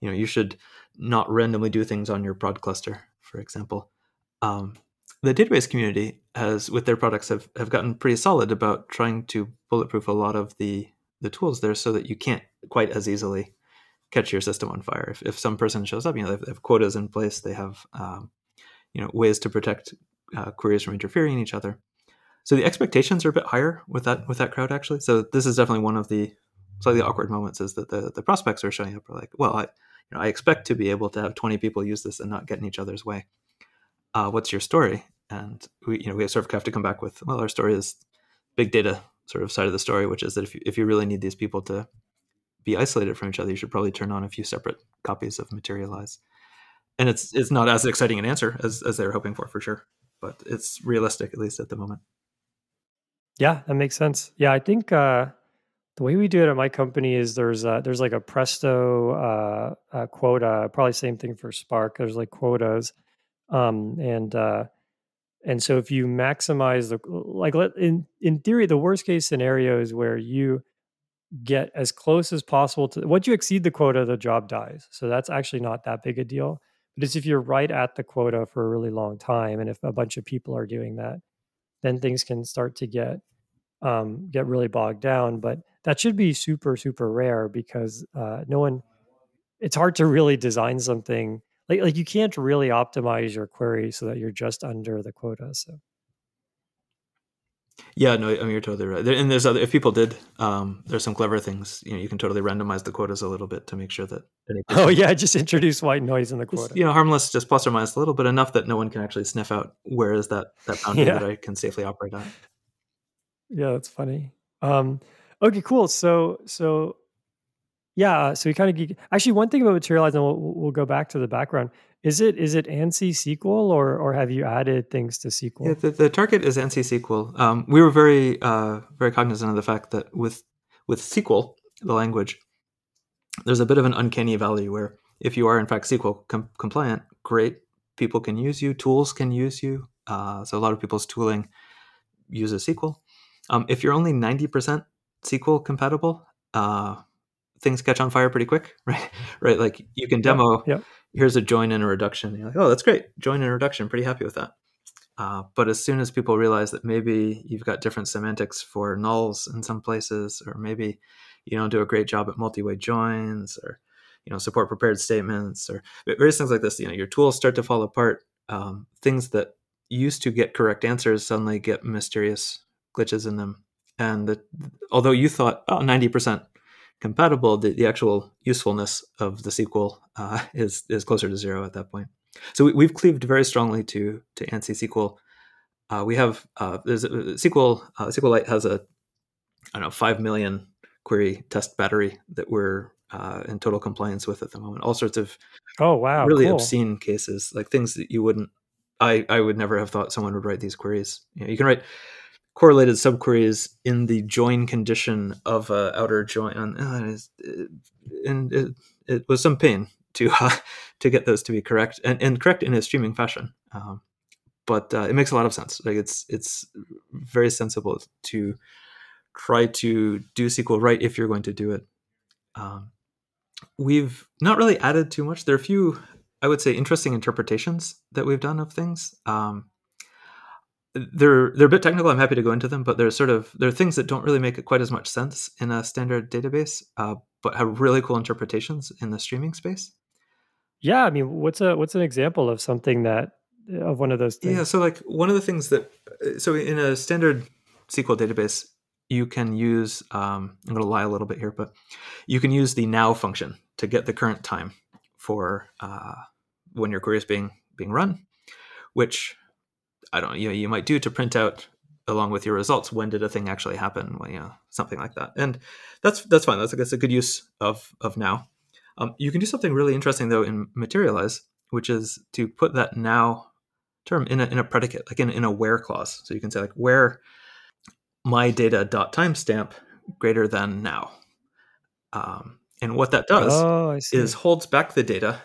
you know you should not randomly do things on your prod cluster for example. Um, the database community has with their products have, have gotten pretty solid about trying to bulletproof a lot of the the tools there so that you can't quite as easily catch your system on fire. If, if some person shows up you know they have, they have quotas in place they have um, you know ways to protect uh, queries from interfering in each other so the expectations are a bit higher with that with that crowd actually. So this is definitely one of the slightly awkward moments is that the the prospects are showing up are like, well, I you know I expect to be able to have 20 people use this and not get in each other's way. Uh, what's your story? And we you know we sort of have to come back with well, our story is big data sort of side of the story, which is that if you, if you really need these people to be isolated from each other, you should probably turn on a few separate copies of Materialize. And it's it's not as exciting an answer as as they were hoping for for sure, but it's realistic at least at the moment. Yeah, that makes sense. Yeah, I think uh, the way we do it at my company is there's uh, there's like a Presto uh, uh, quota. Probably same thing for Spark. There's like quotas, um, and uh, and so if you maximize the like in in theory, the worst case scenario is where you get as close as possible to once you exceed the quota, the job dies. So that's actually not that big a deal. But it's if you're right at the quota for a really long time, and if a bunch of people are doing that, then things can start to get um, get really bogged down. But that should be super super rare because uh, no one. It's hard to really design something like like you can't really optimize your query so that you're just under the quota. So yeah, no, I mean you're totally right. and there's other if people did, um, there's some clever things. You know, you can totally randomize the quotas a little bit to make sure that. oh yeah, just introduce white noise in the quota. Just, you know, harmless, just plus or minus a little, but enough that no one can actually sniff out where is that that boundary yeah. that I can safely operate on. Yeah, that's funny. Um, okay, cool. So so yeah, so we kind of actually one thing about materialize, and we'll, we'll go back to the background. Is it is it ANSI SQL or or have you added things to SQL? Yeah, the, the target is ANSI SQL. Um, we were very uh, very cognizant of the fact that with with SQL, the language, there's a bit of an uncanny valley where if you are in fact SQL com- compliant, great, people can use you, tools can use you. Uh, so a lot of people's tooling uses SQL. Um, if you're only 90% SQL compatible, uh, things catch on fire pretty quick, right? Right, like you can demo. Here's a join and a reduction. You're like, oh, that's great. Join and reduction. Pretty happy with that. Uh, but as soon as people realize that maybe you've got different semantics for nulls in some places, or maybe you don't do a great job at multi-way joins, or you know support prepared statements, or various things like this, you know your tools start to fall apart. Um, things that used to get correct answers suddenly get mysterious glitches in them, and the, although you thought oh 90% compatible, the, the actual usefulness of the SQL uh, is is closer to zero at that point. So we, have cleaved very strongly to to ANSI SQL. Uh, we have uh, there's a, SQL uh, SQLite has a I don't know five million query test battery that we're uh, in total compliance with at the moment. All sorts of oh wow really cool. obscene cases like things that you wouldn't I I would never have thought someone would write these queries. You, know, you can write correlated subqueries in the join condition of a outer join, uh, and it, it, was some pain to uh, to get those to be correct and, and correct in a streaming fashion. Um, but uh, it makes a lot of sense. Like it's it's very sensible to try to do SQL right if you're going to do it. Um, we've not really added too much. There are a few, I would say, interesting interpretations that we've done of things. Um, they're they're a bit technical. I'm happy to go into them, but they're sort of there are things that don't really make quite as much sense in a standard database, uh, but have really cool interpretations in the streaming space. Yeah, I mean, what's a what's an example of something that of one of those things? Yeah, so like one of the things that so in a standard SQL database, you can use um, I'm going to lie a little bit here, but you can use the now function to get the current time for uh, when your query is being being run, which I don't know, you know, you might do to print out along with your results when did a thing actually happen, well, you know, something like that. And that's that's fine. That's that's a good use of of now. Um, you can do something really interesting though in materialize, which is to put that now term in a in a predicate, like in, in a where clause. So you can say like where my data dot timestamp greater than now. Um, and what that does oh, is holds back the data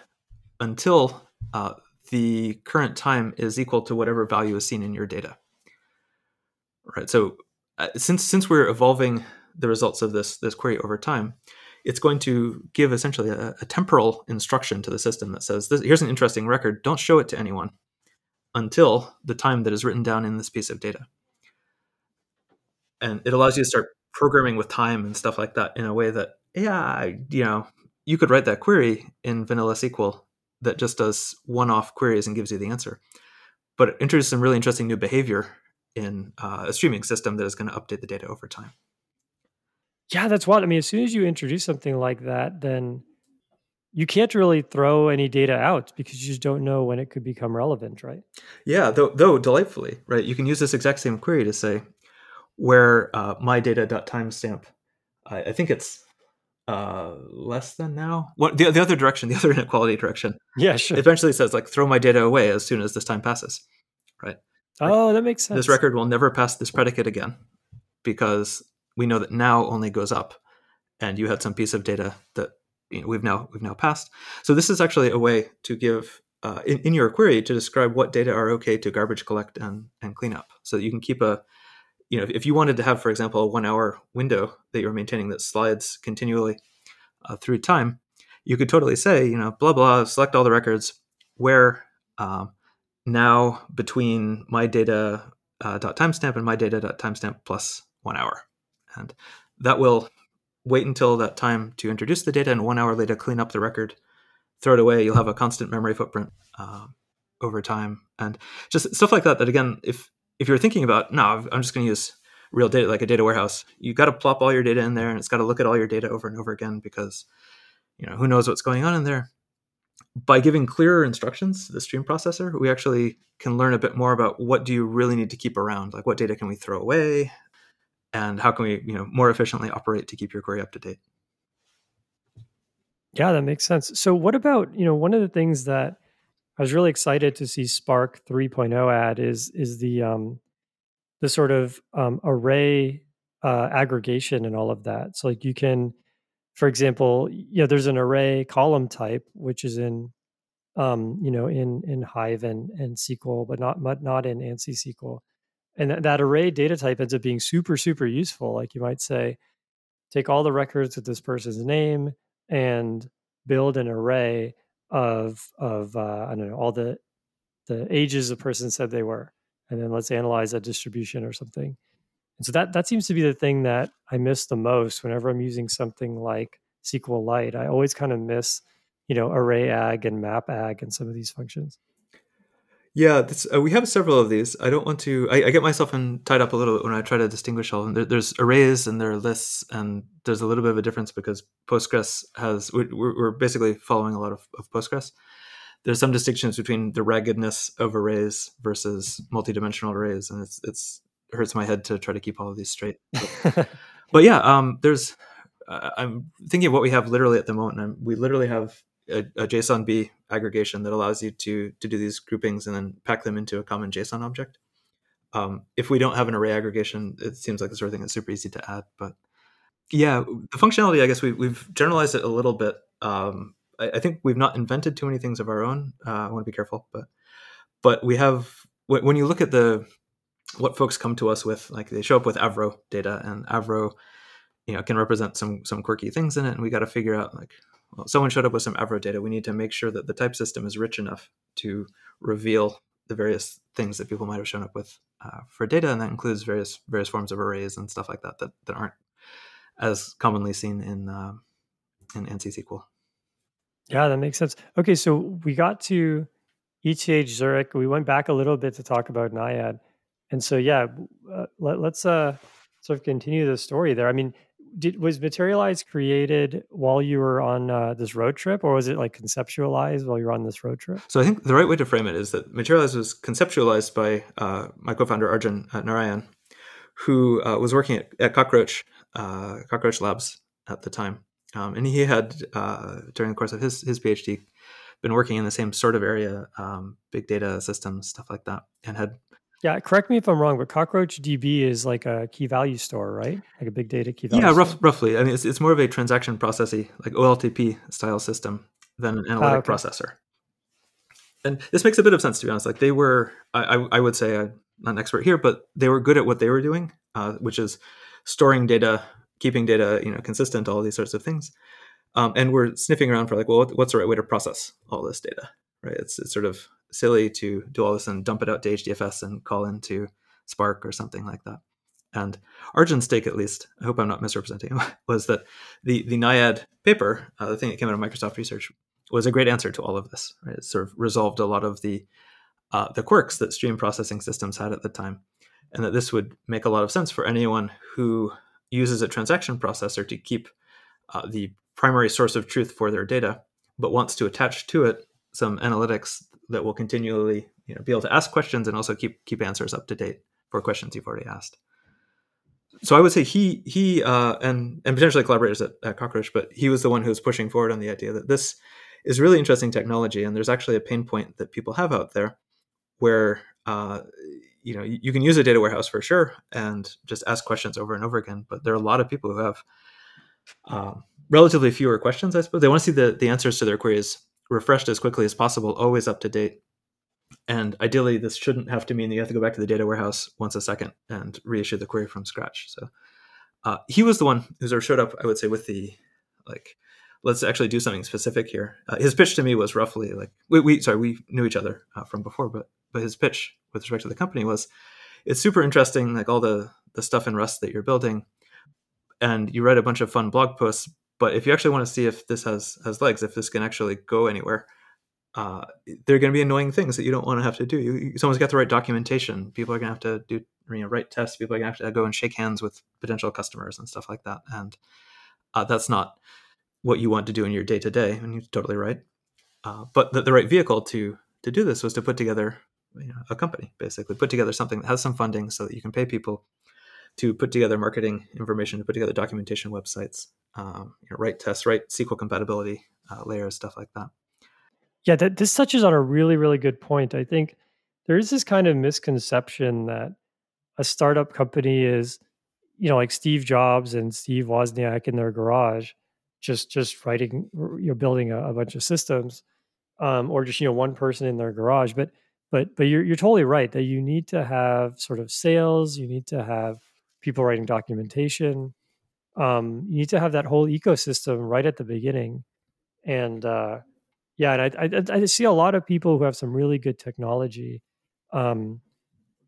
until uh, the current time is equal to whatever value is seen in your data. Right. So uh, since since we're evolving the results of this this query over time, it's going to give essentially a, a temporal instruction to the system that says, "Here's an interesting record. Don't show it to anyone until the time that is written down in this piece of data." And it allows you to start programming with time and stuff like that in a way that, yeah, you know, you could write that query in vanilla SQL that just does one-off queries and gives you the answer. But it introduces some really interesting new behavior in uh, a streaming system that is going to update the data over time. Yeah, that's what I mean. As soon as you introduce something like that, then you can't really throw any data out because you just don't know when it could become relevant, right? Yeah, though, though delightfully, right? You can use this exact same query to say where uh, my data.timestamp, I, I think it's uh less than now? What the, the other direction the other inequality direction yeah sure. eventually says like throw my data away as soon as this time passes right? Oh that makes sense. this record will never pass this predicate again because we know that now only goes up and you had some piece of data that you know, we've now we've now passed. So this is actually a way to give uh, in, in your query to describe what data are okay to garbage collect and, and clean up. So that you can keep a you know, if you wanted to have, for example, a one hour window that you're maintaining that slides continually uh, through time, you could totally say, you know, blah, blah, select all the records where um, now between my data uh, dot timestamp and my data dot timestamp plus one hour. And that will wait until that time to introduce the data and one hour later clean up the record, throw it away. You'll have a constant memory footprint uh, over time. And just stuff like that, that again, if, if you're thinking about, no, I'm just going to use real data, like a data warehouse, you've got to plop all your data in there and it's got to look at all your data over and over again because, you know, who knows what's going on in there by giving clearer instructions to the stream processor, we actually can learn a bit more about what do you really need to keep around, like what data can we throw away, and how can we, you know, more efficiently operate to keep your query up to date. Yeah, that makes sense. So, what about you know one of the things that I was really excited to see Spark 3.0 add is is the um, the sort of um, array uh, aggregation and all of that. So, like you can for example, you know, there's an array column type which is in, um, you know, in in Hive and and SQL, but not not in ANSI SQL. And that, that array data type ends up being super super useful. Like you might say, take all the records with this person's name and build an array of of uh, I don't know all the the ages the person said they were, and then let's analyze a distribution or something. And so that that seems to be the thing that I miss the most whenever I'm using something like SQLite. I always kind of miss, you know, array ag and map ag and some of these functions. Yeah, uh, we have several of these. I don't want to. I, I, get myself in, tied up a little bit when I try to distinguish all of them. There, there's arrays and there are lists, and there's a little bit of a difference because Postgres has. We're, we're basically following a lot of, of Postgres. There's some distinctions between the raggedness of arrays versus multidimensional arrays, and it's it's hurts my head to try to keep all of these straight. But, but yeah, um, there's. Uh, I'm thinking of what we have literally at the moment. And we literally have a, a, JSON-B aggregation that allows you to to do these groupings and then pack them into a common JSON object. Um, if we don't have an array aggregation, it seems like the sort of thing that's super easy to add. But yeah, the functionality, I guess we, we've generalized it a little bit. Um, I, I, think we've not invented too many things of our own. Uh, I want to be careful, but but we have when you look at the what folks come to us with like they show up with avro data and avro you know can represent some some quirky things in it and we got to figure out like well someone showed up with some avro data we need to make sure that the type system is rich enough to reveal the various things that people might have shown up with uh, for data and that includes various various forms of arrays and stuff like that that, that aren't as commonly seen in uh, in ANSI SQL. Yeah, that makes sense. Okay, so we got to ETH Zurich. We went back a little bit to talk about Naiad and so yeah uh, let, us uh sort of continue the story there i mean did was materialize created while you were on uh, this road trip or was it like conceptualized while you were on this road trip? So i think the right way to frame it is that materialize was conceptualized by uh, my co-founder arjun narayan who uh, was working at, at cockroach uh, cockroach labs at the time. Um, and he had uh, during the course of his his phd been working in the same sort of area um, big data systems stuff like that and had yeah, correct me if I'm wrong, but Cockroach DB is like a key value store, right? Like a big data key value. Yeah, rough, roughly. I mean, it's, it's more of a transaction processing, like OLTP style system than an analytic okay. processor. And this makes a bit of sense to be honest. Like they were, I, I would say, I'm not an expert here, but they were good at what they were doing, uh, which is storing data, keeping data, you know, consistent, all these sorts of things. Um, and we're sniffing around for like, well, what's the right way to process all this data, right? It's, it's sort of silly to do all this and dump it out to HDFS and call into Spark or something like that. And Arjun's take, at least, I hope I'm not misrepresenting, him, was that the the Naiad paper, uh, the thing that came out of Microsoft Research, was a great answer to all of this. Right? It sort of resolved a lot of the uh, the quirks that stream processing systems had at the time, and that this would make a lot of sense for anyone who uses a transaction processor to keep uh, the primary source of truth for their data, but wants to attach to it some analytics that will continually you know, be able to ask questions and also keep keep answers up to date for questions you've already asked. So I would say he he uh, and and potentially collaborators at, at Cockroach, but he was the one who was pushing forward on the idea that this is really interesting technology, and there's actually a pain point that people have out there where uh, you know you can use a data warehouse for sure and just ask questions over and over again, but there are a lot of people who have um, relatively fewer questions. I suppose they want to see the the answers to their queries refreshed as quickly as possible, always up to date. and ideally, this shouldn't have to mean that you have to go back to the data warehouse once a second and reissue the query from scratch. So uh, he was the one who sort of showed up, I would say, with the like, let's actually do something specific here. Uh, his pitch to me was roughly like, we, we sorry, we knew each other uh, from before, but but his pitch with respect to the company was, it's super interesting, like all the the stuff in Rust that you're building, and you write a bunch of fun blog posts. But if you actually want to see if this has has legs, if this can actually go anywhere, uh, there are going to be annoying things that you don't want to have to do. You, someone's got the right documentation. People are going to have to do you know write tests. People are going to have to go and shake hands with potential customers and stuff like that. And uh, that's not what you want to do in your day to day. And you're totally right. Uh, but the, the, right vehicle to to do this was to put together you know, a company, basically put together something that has some funding so that you can pay people to put together marketing information, to put together documentation websites, um, you know, write tests, write SQL compatibility uh, layers, stuff like that. Yeah, that, this touches on a really, really good point. I think there is this kind of misconception that a startup company is, you know, like Steve Jobs and Steve Wozniak in their garage, just just writing, you know, building a, a bunch of systems, um, or just you know one person in their garage. But but but you're you're totally right that you need to have sort of sales, you need to have people writing documentation, um, you need to have that whole ecosystem right at the beginning, and uh, yeah, and I, I, I see a lot of people who have some really good technology, um,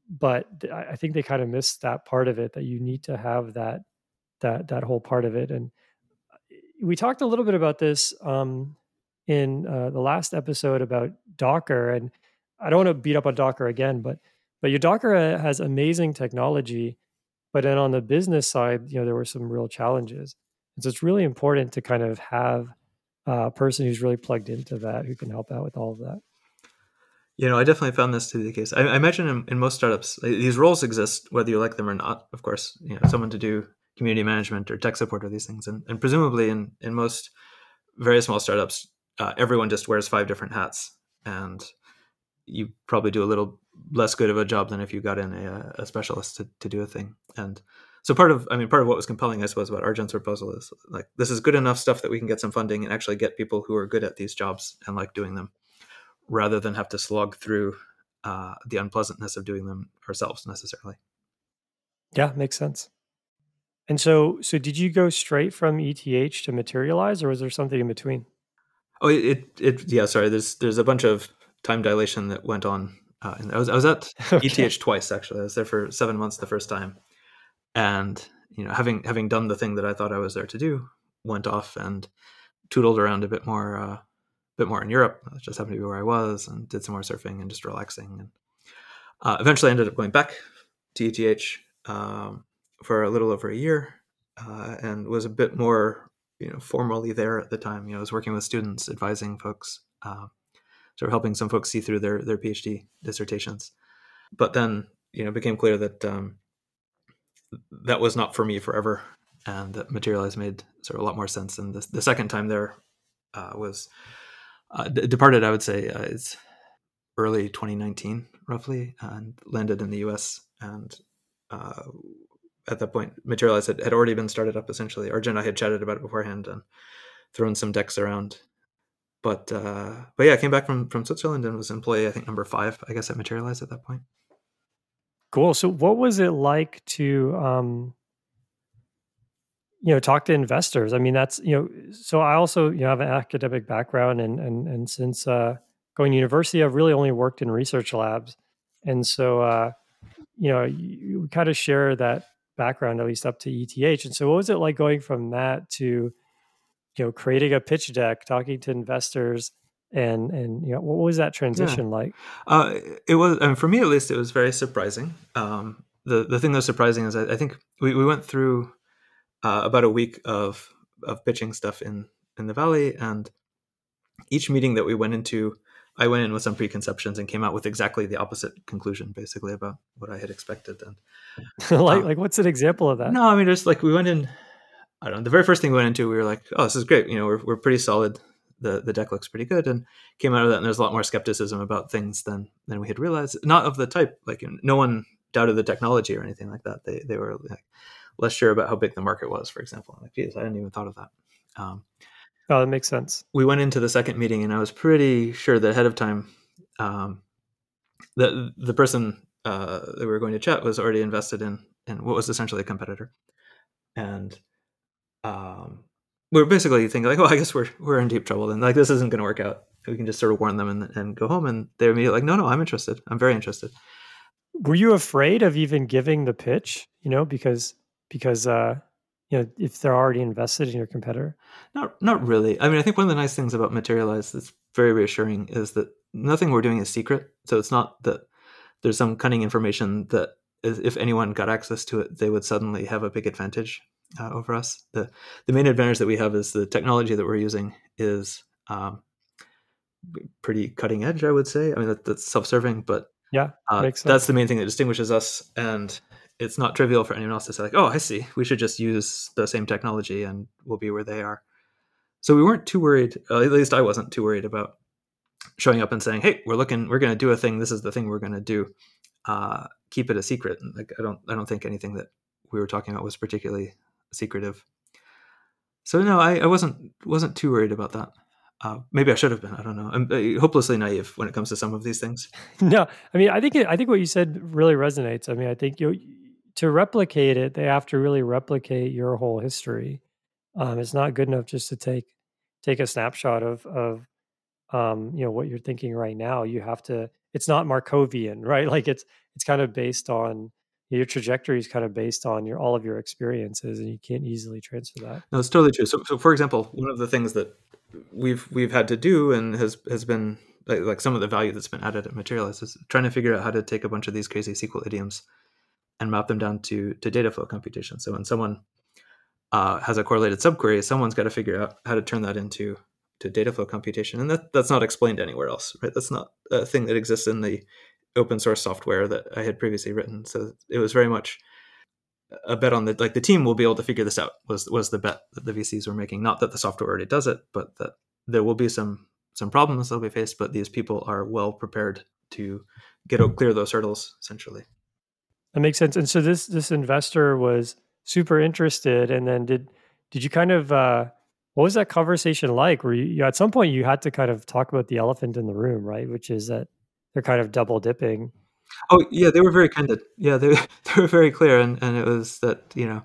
but I think they kind of miss that part of it. That you need to have that that that whole part of it. And uh, we talked a little bit about this um, in uh, the last episode about Docker, and I don't want to beat up on Docker again, but but your Docker uh, has amazing technology, but then on the business side, you know, there were some real challenges. And so it's really important to kind of have a person who's really plugged into that who can help out with all of that. You know, I definitely found this to be the case. I, I imagine in, in, most startups, these roles exist whether you like them or not. Of course, you know, someone to do community management or tech support or these things, and, and presumably in in most very small startups, uh, everyone just wears five different hats, and you probably do a little less good of a job than if you got in a, a specialist to, to do a thing. And so part of i mean part of what was compelling i suppose about Arjun's proposal is like this is good enough stuff that we can get some funding and actually get people who are good at these jobs and like doing them rather than have to slog through uh, the unpleasantness of doing them ourselves necessarily. Yeah makes sense. And so so did you go straight from eth to materialize or was there something in between? Oh it it, it yeah sorry there's there's a bunch of time dilation that went on uh, and I was I was at okay. ETH twice actually. I was there for seven months the first time, and you know having having done the thing that I thought I was there to do, went off and tootled around a bit more, uh, bit more in Europe. It just happened to be where I was, and did some more surfing and just relaxing. And uh, eventually, ended up going back to ETH um, for a little over a year, uh, and was a bit more, you know, formally there at the time. You know, I was working with students, advising folks, uh, sort of helping some folks see through their their PhD dissertations. But then, you know, it became clear that um, that was not for me forever, and that Materialize made sort of a lot more sense. And the, the second time there uh, was uh, d- departed. I would say uh, it's early 2019, roughly, and landed in the U.S. And uh, at that point, Materialize had, had already been started up. Essentially, Arjun and I had chatted about it beforehand and thrown some decks around. But uh, but yeah, I came back from from Switzerland and was employee I think number five, I guess, at materialized at that point. Cool. So, what was it like to, um, you know, talk to investors? I mean, that's you know, so I also you know have an academic background, and and and since uh, going to university, I've really only worked in research labs, and so uh, you know, you, you kind of share that background at least up to ETH. And so, what was it like going from that to, you know, creating a pitch deck, talking to investors? and and you know what was that transition yeah. like uh, it was I mean, for me at least it was very surprising um, the the thing that was surprising is i, I think we, we went through uh, about a week of of pitching stuff in in the valley and each meeting that we went into i went in with some preconceptions and came out with exactly the opposite conclusion basically about what i had expected and like um, like what's an example of that no i mean just like we went in i don't know the very first thing we went into we were like oh this is great you know we're, we're pretty solid. The the deck looks pretty good and came out of that and there's a lot more skepticism about things than than we had realized. Not of the type like no one doubted the technology or anything like that. They they were like less sure about how big the market was for example. I'm like geez i hadn't even thought of that. Um, oh that makes sense. we went into the second meeting and i was pretty sure that ahead of time um, the the person uh, that we were going to chat was already invested in in what was essentially a competitor, and um, we are basically thinking like, oh, I guess we're we're in deep trouble, and like this isn't going to work out. We can just sort of warn them and, and go home, and they're immediately like, no, no, I'm interested. I'm very interested. Were you afraid of even giving the pitch? You know, because because uh, you know if they're already invested in your competitor. Not not really. I mean, I think one of the nice things about Materialize that's very reassuring is that nothing we're doing is secret. So it's not that there's some cunning information that if anyone got access to it, they would suddenly have a big advantage uh, over us. The the main advantage that we have is the technology that we're using is um, pretty cutting edge, I would say. I mean, that, that's self-serving, but yeah, uh, that's the main thing that distinguishes us. And it's not trivial for anyone else to say, like, "Oh, I see. We should just use the same technology, and we'll be where they are." So we weren't too worried. Uh, at least I wasn't too worried about showing up and saying, "Hey, we're looking. We're going to do a thing. This is the thing we're going to do." Uh, keep it a secret. Like I don't. I don't think anything that we were talking about was particularly secretive. So no, I, I wasn't wasn't too worried about that. Uh, maybe I should have been. I don't know. I'm uh, hopelessly naive when it comes to some of these things. no, I mean, I think it, I think what you said really resonates. I mean, I think you to replicate it, they have to really replicate your whole history. Um, it's not good enough just to take take a snapshot of of um, you know what you're thinking right now. You have to. It's not Markovian, right? Like it's it's kind of based on your trajectory is kind of based on your all of your experiences and you can't easily transfer that. No it's totally true. So, so for example one of the things that we've we've had to do and has has been like, like some of the value that's been added at materialize is trying to figure out how to take a bunch of these crazy sql idioms and map them down to to data flow computation. So when someone uh, has a correlated subquery someone's got to figure out how to turn that into to data flow computation. And that that's not explained anywhere else right? That's not a thing that exists in the open source software that I had previously written. So it was very much a bet on the like the team will be able to figure this out was was the bet that the VCs were making. Not that the software already does it, but that there will be some some problems that'll be faced, but these people are well prepared to get out clear those hurdles essentially. That makes sense. And so this this investor was super interested and then did did you kind of uh what was that conversation like? Where you, you at some point you had to kind of talk about the elephant in the room, right? Which is that they're kind of double dipping. Oh yeah, they were very candid. Yeah, they they were very clear, and and it was that you know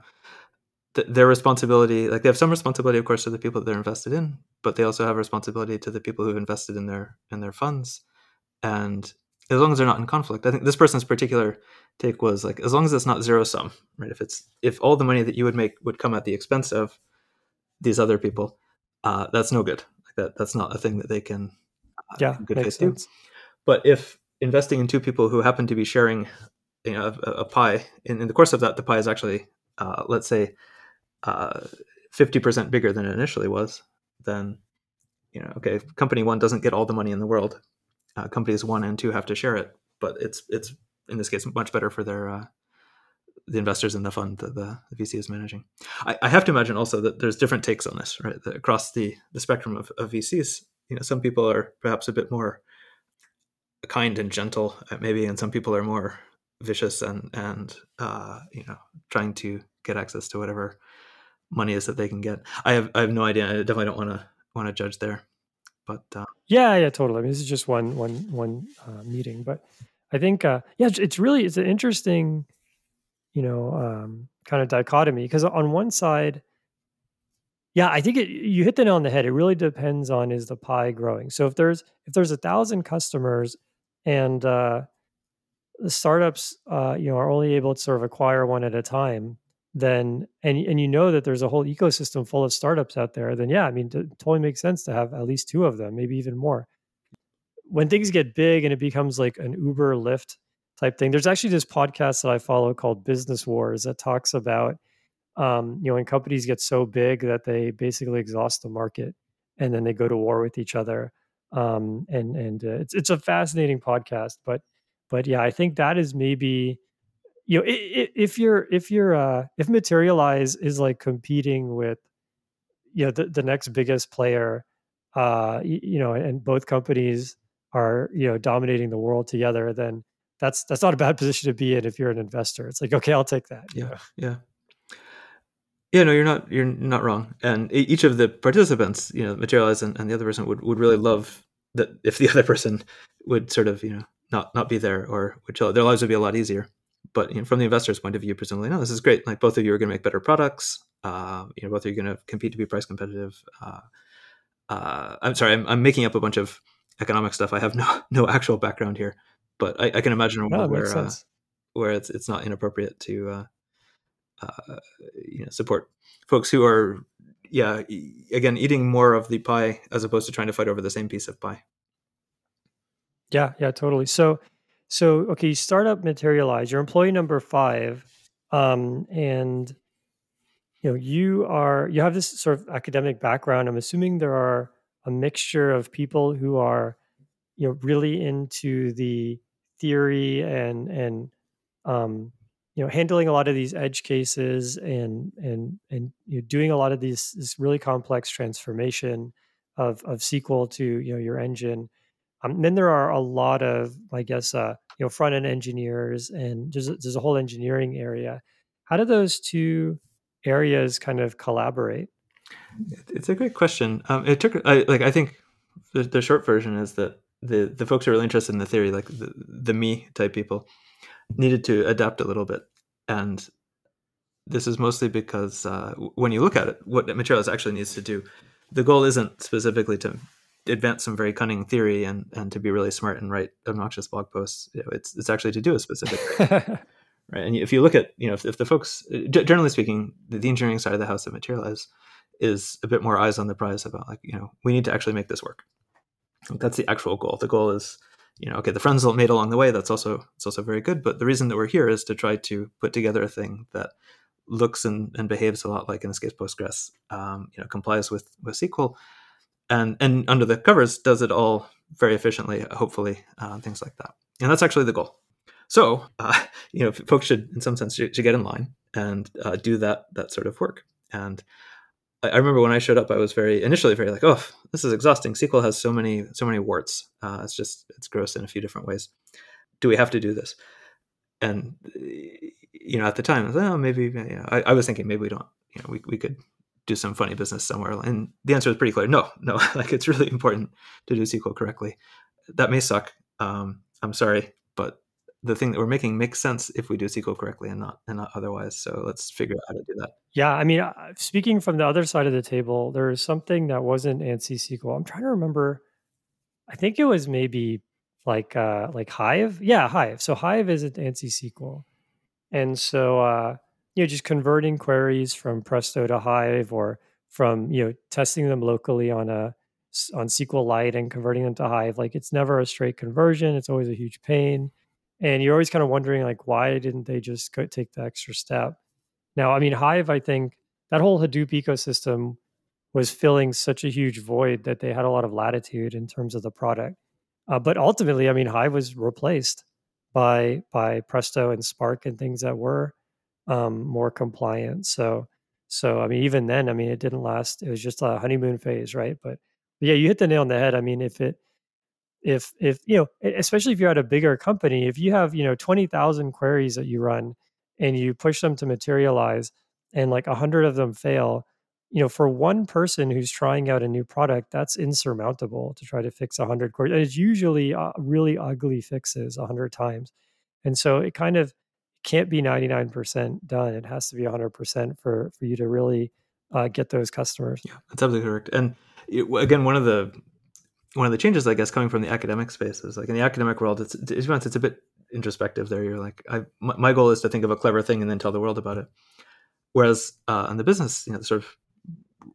th- their responsibility. Like they have some responsibility, of course, to the people that they're invested in, but they also have responsibility to the people who've invested in their in their funds. And as long as they're not in conflict, I think this person's particular take was like as long as it's not zero sum, right? If it's if all the money that you would make would come at the expense of these other people, uh, that's no good. Like that that's not a thing that they can uh, yeah good faith do. But if investing in two people who happen to be sharing, you know, a, a pie, in, in, the course of that, the pie is actually, uh, let's say, uh, fifty percent bigger than it initially was, then you know, okay, company one doesn't get all the money in the world. Uh, companies one and two have to share it, but it's it's in this case much better for their uh, the investors in the fund that the, the VC is managing. I, I, have to imagine also that there's different takes on this, right? That across the the spectrum of, of VCs, you know, some people are perhaps a bit more kind and gentle. Uh, maybe and some people are more vicious and and uh, you know trying to get access to whatever money is that they can get. I have i have no idea. I definitely don't want to want to judge there. But uh, yeah yeah totally. I mean, this is just one one one uh, meeting. But i think uh yeah it's really it's an interesting you know um kind of dichotomy. Because on one side yeah i think it, you hit the nail on the head. It really depends on is the pie growing? So if there's if there's a thousand customers and uh, the startups uh, you know are only able to sort of acquire one at a time then and and you know that there's a whole ecosystem full of startups out there then yeah i mean it totally makes sense to have at least two of them maybe even more. When things get big and it becomes like an uber lyft type thing there's actually this podcast that i follow called business wars that talks about um, you know when companies get so big that they basically exhaust the market and then they go to war with each other um, and and uh, it's it's a fascinating podcast. But but yeah, I think that is maybe you know if you're if you're uh, if Materialize is like competing with you know the, the next biggest player, uh, you, you know, and both companies are you know dominating the world together, then that's that's not a bad position to be in if you're an investor. It's like okay, I'll take that. Yeah, know? yeah. Yeah, no, you're not. You're not wrong. And each of the participants, you know, materialize and, and the other person would, would really love that if the other person would sort of, you know, not not be there or would chill. Their lives would be a lot easier. But you know, from the investor's point of view, presumably, no, this is great. Like both of you are going to make better products. Uh, you know, both of you are going to compete to be price competitive. Uh, uh, I'm sorry, I'm, I'm, making up a bunch of economic stuff. I have no no actual background here, but I, I can imagine a world where uh, where it's it's not inappropriate to uh, you know support folks who are yeah again eating more of the pie as opposed to trying to fight over the same piece of pie. Yeah, yeah, totally. So so okay, startup materialize. You're employee number five, um, and you know you are you have this sort of academic background. I'm assuming there are a mixture of people who are you know really into the theory and and um, you know handling a lot of these edge cases and and and you know, doing a lot of these this really complex transformation of of SQL to you know your engine. Um, then there are a lot of I guess uh, you know front end engineers and there's there's a whole engineering area. How do those two areas kind of collaborate? It's a great question. Um, it took I, like I think the, the short version is that the the folks who are really interested in the theory, like the, the me type people, needed to adapt a little bit. And this is mostly because uh, when you look at it, what Materialize actually needs to do, the goal isn't specifically to advance some very cunning theory and, and to be really smart and write obnoxious blog posts. You know, it's it's actually to do a specific thing. right. And if you look at you know if, if the folks generally speaking, the, the engineering side of the house that Materialize is a bit more eyes on the prize about like you know we need to actually make this work. That's the actual goal. The goal is you know, okay, the friends made along the way, that's also it's also very good. But the reason that we're here is to try to put together a thing that looks and, and behaves a lot like an escape Postgres, um, you know, complies with with SQL, and and under the covers does it all very efficiently, hopefully, uh, things like that. And that's actually the goal. So, uh, you know, folks should, in some sense, should, should get in line and uh, do that that sort of work. And I remember when I showed up, I was very initially very like, oh, this is exhausting. SQL has so many so many warts. Uh, it's just it's gross in a few different ways. Do we have to do this? And you know, at the time, I was like, oh, maybe. You know, I, I was thinking maybe we don't. You know, we we could do some funny business somewhere. And the answer is pretty clear. No, no. like it's really important to do SQL correctly. That may suck. Um, I'm sorry, but the thing that we're making makes sense if we do SQL correctly and not and not otherwise. So let's figure out how to do that. Yeah, I mean, uh, speaking from the other side of the table, there is something that wasn't ANSI SQL. I'm trying to remember. I think it was maybe like uh like Hive. Yeah, Hive. So Hive isn't ANSI SQL, and so uh, you know just converting queries from Presto to Hive or from you know testing them locally on a on SQLite and converting them to Hive. Like it's never a straight conversion. It's always a huge pain and you're always kind of wondering like why didn't they just go take the extra step? Now i mean hive i think that whole hadoop ecosystem was filling such a huge void that they had a lot of latitude in terms of the product. Uh, but ultimately i mean hive was replaced by by presto and spark and things that were um, more compliant. So so i mean even then i mean it didn't last. It was just a honeymoon phase right? But, but yeah you hit the nail on the head. I mean if it if if you know especially if you're at a bigger company if you have you know 20,000 queries that you run and you push them to materialize and like 100 of them fail you know for one person who's trying out a new product that's insurmountable to try to fix 100 queries. And it's usually uh, really ugly fixes 100 times. And so it kind of can't be 99% done. It has to be 100% for for you to really uh, get those customers. Yeah that's absolutely correct. And again one of the one of the changes, I guess, coming from the academic space is like in the academic world, it's it's, it's a bit introspective. There, you're like, I my, my, goal is to think of a clever thing and then tell the world about it. Whereas uh, on the business, you know, the sort of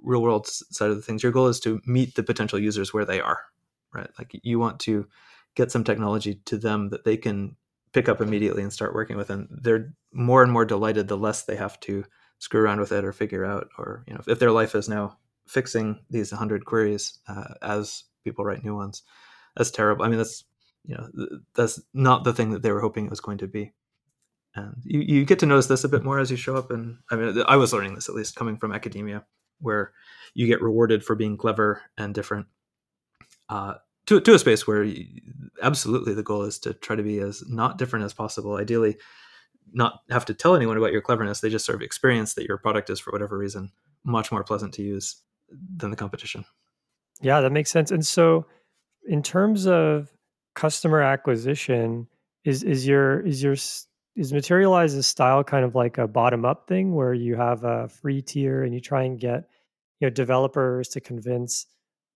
real world side of the things, your goal is to meet the potential users where they are, right? Like you want to get some technology to them that they can pick up immediately and start working with, and they're more and more delighted the less they have to screw around with it or figure out, or you know, if their life is now fixing these 100 queries uh, as people write new ones. That's terrible. I mean, that's you know that's not the thing that they were hoping it was going to be. And you, you get to notice this a bit more as you show up. And I mean, I was learning this at least coming from academia, where you get rewarded for being clever and different. Uh, to, to a space where you, absolutely the goal is to try to be as not different as possible. Ideally, not have to tell anyone about your cleverness. They just sort of experience that your product is, for whatever reason, much more pleasant to use than the competition. Yeah, that makes sense. And so, in terms of customer acquisition, is is your is your is Materialize's style kind of like a bottom up thing where you have a free tier and you try and get you know developers to convince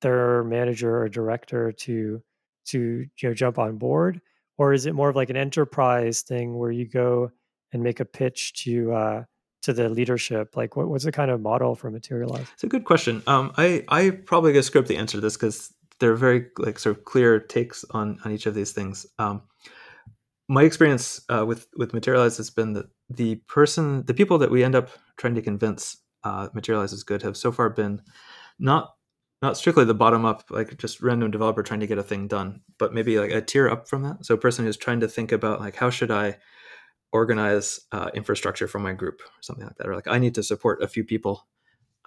their manager or director to to you know jump on board or is it more of like an enterprise thing where you go and make a pitch to uh to the leadership? Like what, what's the kind of model for materialize? It's a good question. Um i i probably gonna script the answer to this because they're very like sort of clear takes on on each of these things. Um my experience uh, with with materialize has been that the person the people that we end up trying to convince uh, materialize is good have so far been not not strictly the bottom up like just random developer trying to get a thing done but maybe like a tier up from that. So a person who's trying to think about like how should i organize uh, infrastructure for my group or something like that or like i need to support a few people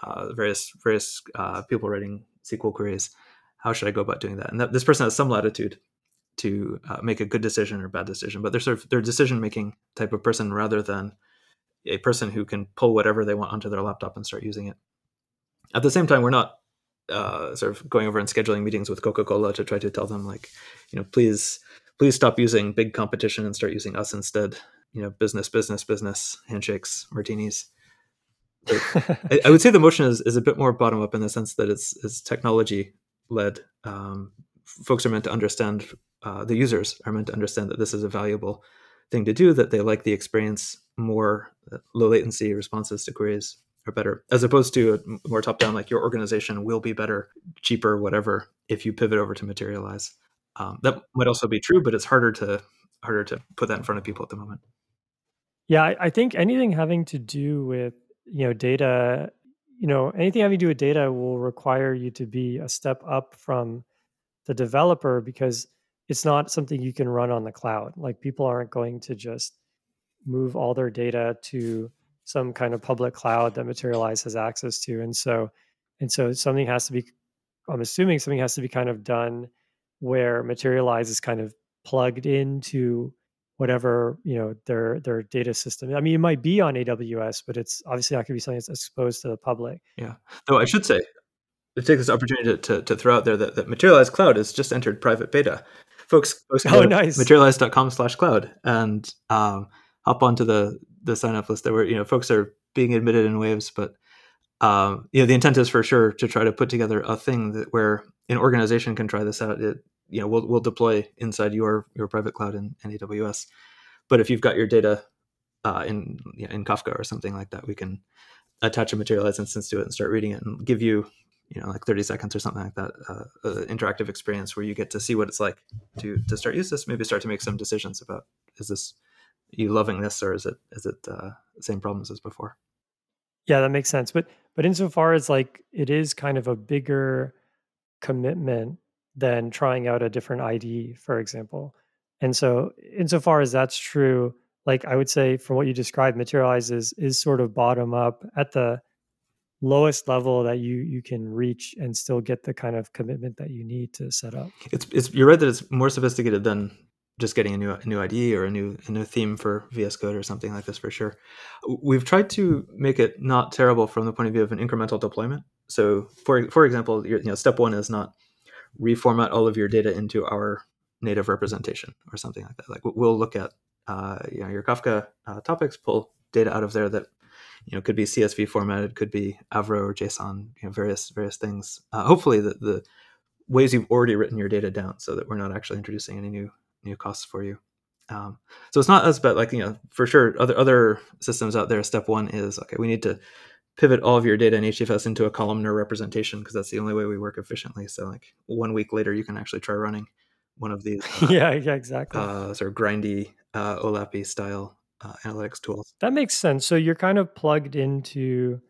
uh, various various uh, people writing sql queries how should i go about doing that and that, this person has some latitude to uh, make a good decision or bad decision but they're sort of they're decision making type of person rather than a person who can pull whatever they want onto their laptop and start using it. At the same time, we're not uh, sort of going over and scheduling meetings with Coca-Cola to try to tell them like, you know, please, please stop using big competition and start using us instead. You know, business, business, business, handshakes, martinis. I, I, would say the motion is, is a bit more bottom up in the sense that it's, it's technology led. Um, folks are meant to understand, uh, the users are meant to understand that this is a valuable thing to do, that they like the experience more low latency responses to queries are better, as opposed to a more top down, like your organization will be better, cheaper, whatever, if you pivot over to materialize. Um, that might also be true, but it's harder to harder to put that in front of people at the moment. Yeah, I, I think anything having to do with you know data, you know, anything having to do with data will require you to be a step up from the developer because it's not something you can run on the cloud. Like people aren't going to just move all their data to some kind of public cloud that Materialize has access to. And so, and so something has to be, I'm assuming something has to be kind of done where Materialize is kind of plugged into whatever you know their their data system. I mean, it might be on AWS, but it's obviously not going to be something that's exposed to the public. Yeah. Though I should say, to take this opportunity to, to, to throw out there that, that Materialize Cloud has just entered private beta. Folks, folks oh, nice. materialize.com slash cloud and um, hop onto the the sign up list. There were you know folks are being admitted in waves, but um, you know the intent is for sure to try to put together a thing that where an organization can try this out. It you know we'll we'll deploy inside your your private cloud in, in AWS, but if you've got your data uh, in you know, in Kafka or something like that, we can attach a materialized instance to it and start reading it and give you you know like 30 seconds or something like that uh, uh, interactive experience where you get to see what it's like to to start use this maybe start to make some decisions about is this you loving this or is it is it uh, the same problems as before? Yeah that makes sense. But but insofar as like it is kind of a bigger commitment than trying out a different id for example. And so insofar as that's true like i would say from what you described materializes is sort of bottom up at the lowest level that you you can reach and still get the kind of commitment that you need to set up. It's it's you're right that it's more sophisticated than just getting a new a new ID or a new a new theme for VS Code or something like this for sure. We've tried to make it not terrible from the point of view of an incremental deployment. So, for for example, you know, step one is not reformat all of your data into our native representation or something like that. Like we'll look at uh, you know your Kafka uh, topics, pull data out of there that you know could be CSV formatted, could be Avro or JSON, you know various various things. Uh, hopefully, the the ways you've already written your data down, so that we're not actually introducing any new new costs for you. Um, so it's not as but Like you know, for sure, other other systems out there. Step one is okay. We need to pivot all of your data in HDFS into a columnar representation because that's the only way we work efficiently. So like one week later, you can actually try running one of these. Uh, yeah, yeah, exactly. Uh, sort of grindy uh, OLAPy style uh, analytics tools. That makes sense. So you're kind of plugged into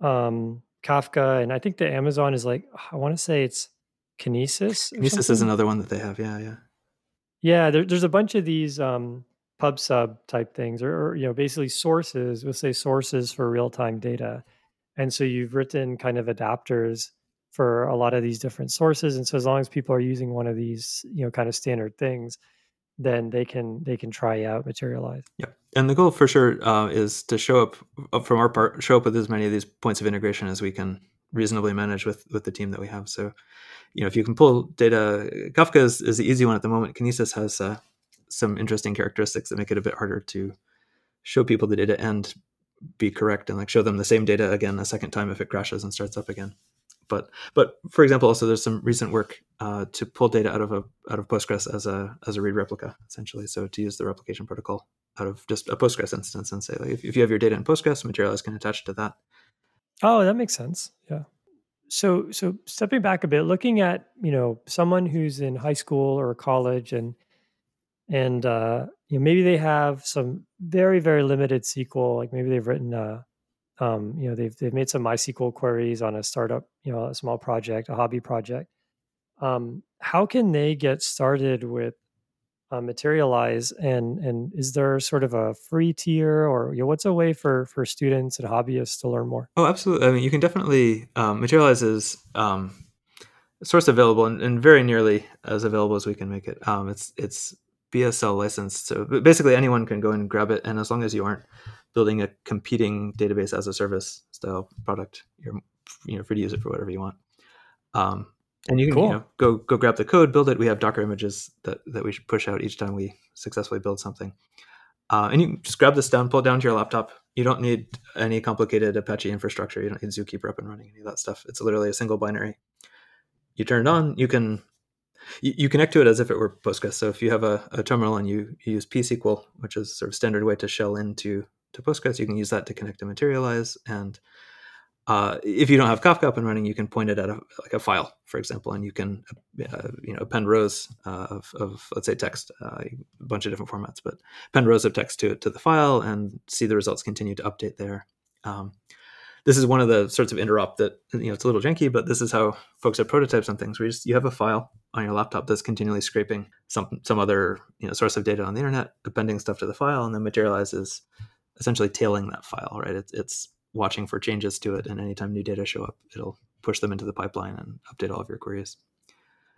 um, Kafka, and I think the Amazon is like I want to say it's Kinesis. Kinesis something? is another one that they have. Yeah, yeah. Yeah, there, there's a bunch of these um, pub sub type things, or, or you know, basically sources. We'll say sources for real time data, and so you've written kind of adapters for a lot of these different sources. And so as long as people are using one of these, you know, kind of standard things, then they can they can try out materialize. Yeah, and the goal for sure uh, is to show up, up from our part, show up with as many of these points of integration as we can reasonably manage with with the team that we have. So, you know, if you can pull data, Kafka is, is the easy one at the moment. Kinesis has uh, some interesting characteristics that make it a bit harder to show people the data and be correct and like show them the same data again a second time if it crashes and starts up again. But but for example, also there's some recent work uh, to pull data out of a out of Postgres as a as a read replica essentially. So to use the replication protocol out of just a Postgres instance and say like if, if you have your data in Postgres, Materialize can attach to that. Oh, that makes sense. Yeah. So so stepping back a bit, looking at you know someone who's in high school or college and and uh, you know maybe they have some very very limited SQL, like maybe they've written a um, you know they've they've made some MySQL queries on a startup, you know, a small project, a hobby project. Um, how can they get started with uh, Materialize, and and is there sort of a free tier, or you know, what's a way for for students and hobbyists to learn more? Oh, absolutely. I mean, you can definitely um, Materialize is um, source available and, and, very nearly as available as we can make it. Um, it's it's BSL licensed, so basically anyone can go and grab it, and as long as you aren't building a competing database as a service style product. You're you know free to use it for whatever you want. Um, and you can cool. you know, go go grab the code, build it. We have Docker images that that we should push out each time we successfully build something. Uh, and you just grab this down, pull it down to your laptop. You don't need any complicated Apache infrastructure. You don't need Zookeeper up and running, any of that stuff. It's literally a single binary. You turn it on. You can you, you connect to it as if it were Postgres. So if you have a, a terminal and you, you use psql, which is sort of standard way to shell into to Postgres, you can use that to connect to Materialize. And uh, if you don't have Kafka up and running, you can point it at a, like a file, for example, and you can uh, you know append rows uh, of, of, let's say text, uh, a bunch of different formats, but append rows of text to to the file and see the results continue to update there. Um, this is one of the sorts of interop that you know it's a little janky, but this is how folks have prototypes on things. Where you just you have a file on your laptop that's continually scraping some some other you know source of data on the internet, appending stuff to the file, and then materializes essentially tailing that file, right? It's, it's watching for changes to it, and anytime new data show up, it'll push them into the pipeline and update all of your queries.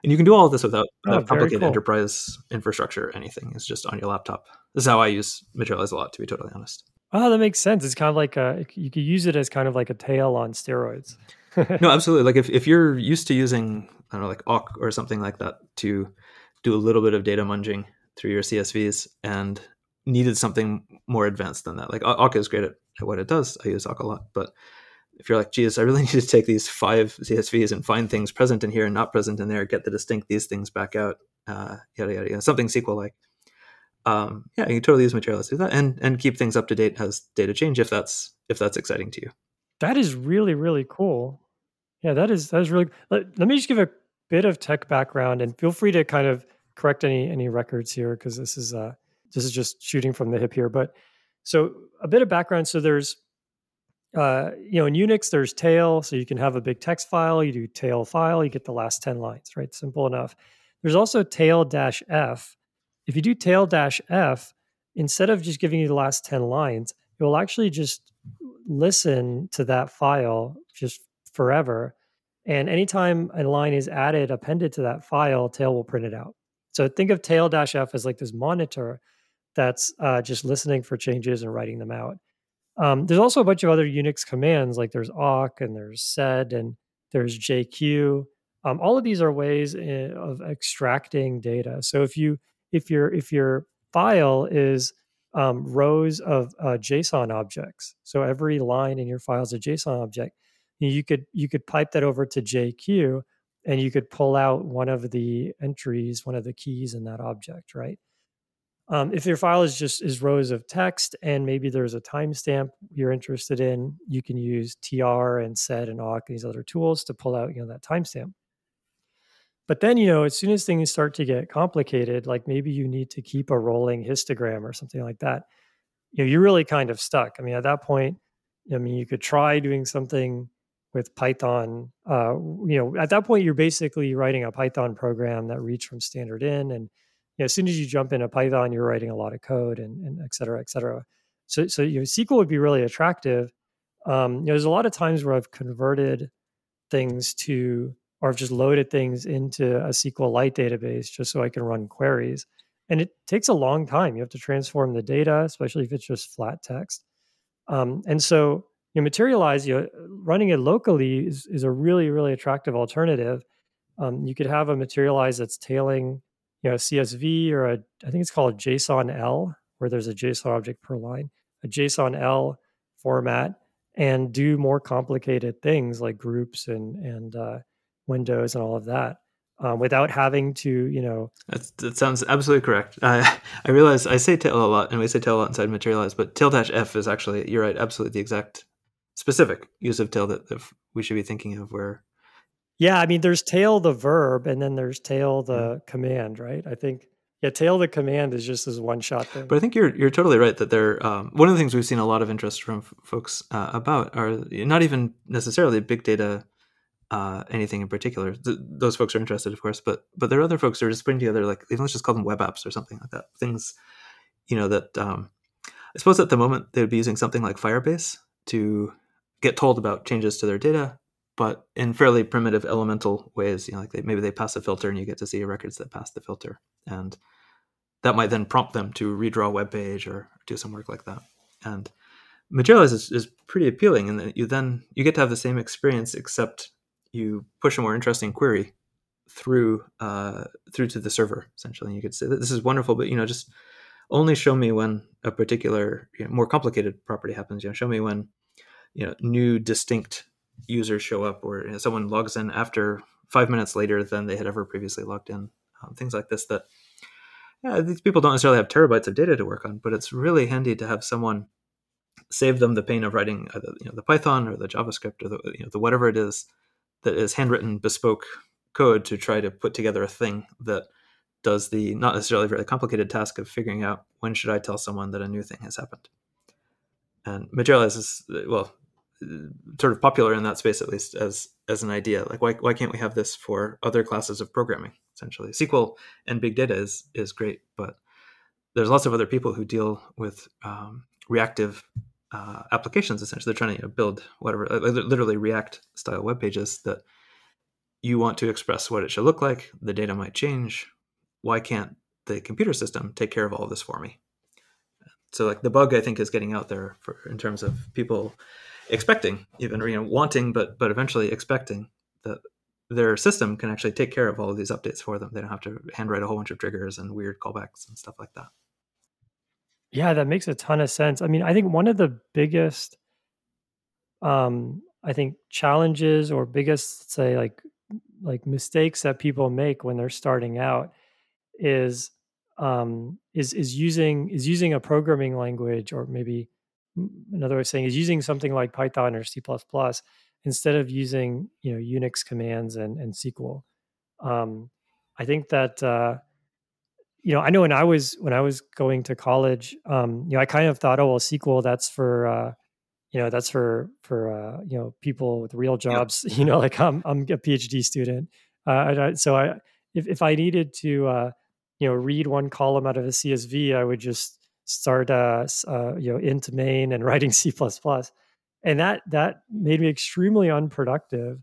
And you can do all of this without, oh, complicated cool. enterprise infrastructure or anything. It's just on your laptop. This is how I use Materialize a lot, to be totally honest. Oh, that makes sense. It's kind of like a, you could use it as kind of like a tail on steroids. no, absolutely. Like if, if you're used to using, I don't know, like awk or something like that to do a little bit of data munging through your CSVs and needed something more advanced than that. Like awk is great at, at what it does. I use awk a lot, but if you're like, geez, I really need to take these five CSVs and find things present in here and not present in there, get the distinct these things back out, uh, yada yada yada, something SQL like. Um, yeah, you can totally use Materialize to do that, and and keep things up to date as data change if that's if that's exciting to you. That is really really cool. Yeah, that is that is really. Let, let me just give a bit of tech background, and feel free to kind of correct any any records here because this is uh this is just shooting from the hip here, but so a bit of background. So there's, uh, you know, in Unix there's tail, so you can have a big text file. You do tail file, you get the last ten lines, right? Simple enough. There's also tail dash f. If you do tail dash f, instead of just giving you the last ten lines, it will actually just listen to that file just forever. And anytime a line is added, appended to that file, tail will print it out. So think of tail dash f as like this monitor that's uh, just listening for changes and writing them out. Um, there's also a bunch of other Unix commands like there's awk and there's sed and there's jq. Um, all of these are ways in, of extracting data. So if you if your if your file is um, rows of uh, JSON objects, so every line in your file is a JSON object, you could you could pipe that over to JQ and you could pull out one of the entries, one of the keys in that object, right? Um, if your file is just is rows of text and maybe there's a timestamp you're interested in, you can use tr and sed and awk and these other tools to pull out you know that timestamp. But then you know as soon as things start to get complicated, like maybe you need to keep a rolling histogram or something like that, you know you're really kind of stuck. I mean at that point, I mean you could try doing something with Python. Uh, you know at that point you're basically writing a Python program that reads from standard in and know, as soon as you jump into Python, you're writing a lot of code and, and et cetera, et cetera. So, so you know, SQL would be really attractive. Um, you know, there's a lot of times where I've converted things to, or I've just loaded things into a SQLite database just so I can run queries. And it takes a long time. You have to transform the data, especially if it's just flat text. Um, and so you know, materialize you know, running it locally is, is a really really attractive alternative um, you could have a materialize that's tailing you know csv or a i think it's called json l where there's a json object per line a json l format and do more complicated things like groups and and uh, windows and all of that um, without having to you know That's, that sounds absolutely correct. I i realize i say tail a lot and we say tail a lot inside materialize but tail dash f is actually you're right absolutely the exact specific use of tail that, that we should be thinking of where yeah i mean there's tail the verb and then there's tail the yeah. command right? I think yeah tail the command is just this one shot thing. But i think you're you're totally right that there um, one of the things we've seen a lot of interest from f- folks uh, about are not even necessarily big data uh, anything in particular. Th- those folks are interested of course but but there are other folks who are just putting together like even let's just call them web apps or something like that. Things you know that um, i suppose at the moment they would be using something like firebase to get told about changes to their data, but in fairly primitive elemental ways. You know, like they, maybe they pass a filter and you get to see records that pass the filter, and that might then prompt them to redraw a web page or do some work like that. And Materialize is, is pretty appealing, and you then you get to have the same experience, except you push a more interesting query through uh, through to the server essentially. And you could say this is wonderful, but you know just only show me when a particular you know, more complicated property happens. You know, show me when you know new distinct users show up or someone logs in after five minutes later than they had ever previously logged in. Um, things like this that yeah, these people don't necessarily have terabytes of data to work on but it's really handy to have someone save them the pain of writing either, you know, the python or the javascript or the, you know, the whatever it is that is handwritten bespoke code to try to put together a thing that does the not necessarily very complicated task of figuring out when should i tell someone that a new thing has happened. And materialize is well sort of popular in that space at least as as an idea. Like why, why can't we have this for other classes of programming essentially? Sql and big data is is great but there's lots of other people who deal with um, reactive uh, applications essentially. They're trying to you know, build whatever literally react style web pages that you want to express what it should look like. The data might change. Why can't the computer system take care of all of this for me? So like the bug i think is getting out there for in terms of people expecting, even you know, wanting, but but eventually expecting that their system can actually take care of all of these updates for them. They don't have to handwrite a whole bunch of triggers and weird callbacks and stuff like that. Yeah, that makes a ton of sense. I mean, I think one of the biggest, um, I think challenges or biggest, say, like like mistakes that people make when they're starting out is um, is is using is using a programming language or maybe another way of saying is using something like Python or C++ instead of using you know Unix commands and, and SQL. Um, I think that uh, you know I know when I was when I was going to college, um, you know I kind of thought, oh well, SQL that's for uh, you know that's for for uh, you know people with real jobs. Yep. You know, like I'm I'm a PhD student, uh, so I if if I needed to uh, you know read one column out of a CSV, I would just start uh, uh, you know into main and writing C++, and that that made me extremely unproductive.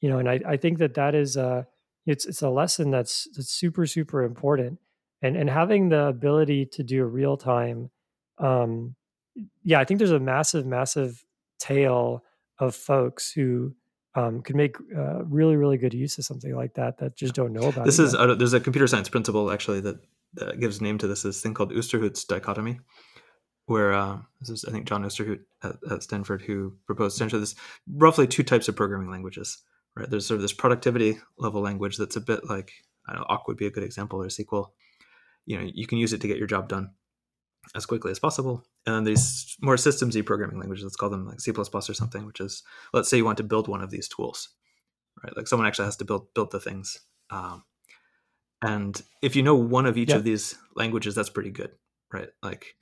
You know, and I, I think that that is uh it's it's a lesson that's that's super super important, and and having the ability to do real time, um, yeah, I think there's a massive massive tail of folks who um, could make uh, really really good use of something like that that just don't know about. This is uh, there's a computer science principle actually that that gives name to this this thing called Ousterhout's dichotomy, where uh, this is I think John Oosterhout at, at, Stanford who proposed essentially this roughly two types of programming languages. Right, there's sort of this productivity level language that's a bit like I know, awk would be a good example or SQL. You know, you can use it to get your job done as quickly as possible. And then these more systemsy programming languages, let's call them like C++ or something, which is let's say you want to build one of these tools, right? Like someone actually has to build build the things. Um, and if you know one of each of these languages, that's pretty good, right? Like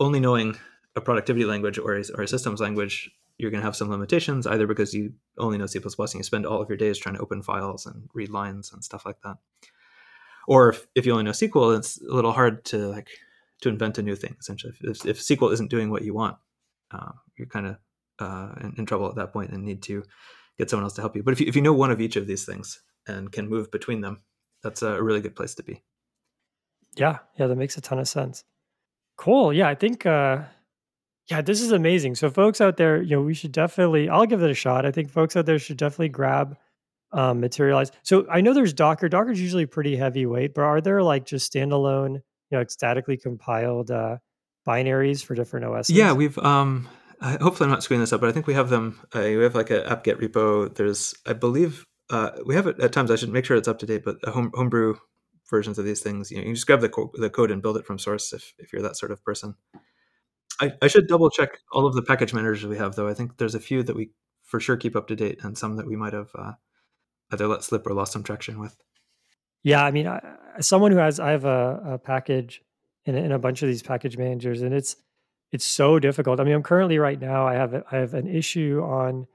only knowing a productivity language or a, or a systems language, you're going to have some limitations, either because you only know C++ and you spend all of your days trying to open files and read lines and stuff like that. Or if, if you only know SQL, it's a little hard to like to invent a new thing. Essentially, if, if SQL isn't doing what you want, uh, you're kind of uh, in, in, trouble at that point and need to get someone else to help you. But if you, if you know one of each of these things and can move between them, that's a really good place to be. Yeah, yeah, that makes a ton of sense. Cool. Yeah, I think uh Yeah, this is amazing. So, folks out there, you know, we should definitely. I'll give it a shot. I think folks out there should definitely grab um, Materialize. So, I know there's Docker. Docker's usually pretty heavyweight, but are there like just standalone, you know, statically compiled uh, binaries for different OSs? Yeah, we've. um I, hopefully, I'm not screwing this up, but I think we have them. Uh, we have like an apt-get repo. There's, I believe, uh, we have it at times. I should make sure it's up to date, but home, homebrew versions of these things. You know, you just grab the co- the code and build it from source if if you're that sort of person. I, I should double check all of the package managers we have, though. I think there's a few that we for sure keep up to date, and some that we might have uh, either let slip or lost some traction with. Yeah, I mean, I, someone who has, I have a, a package in, in a bunch of these package managers, and it's it's so difficult. I mean, I'm currently right now, I have I have an issue on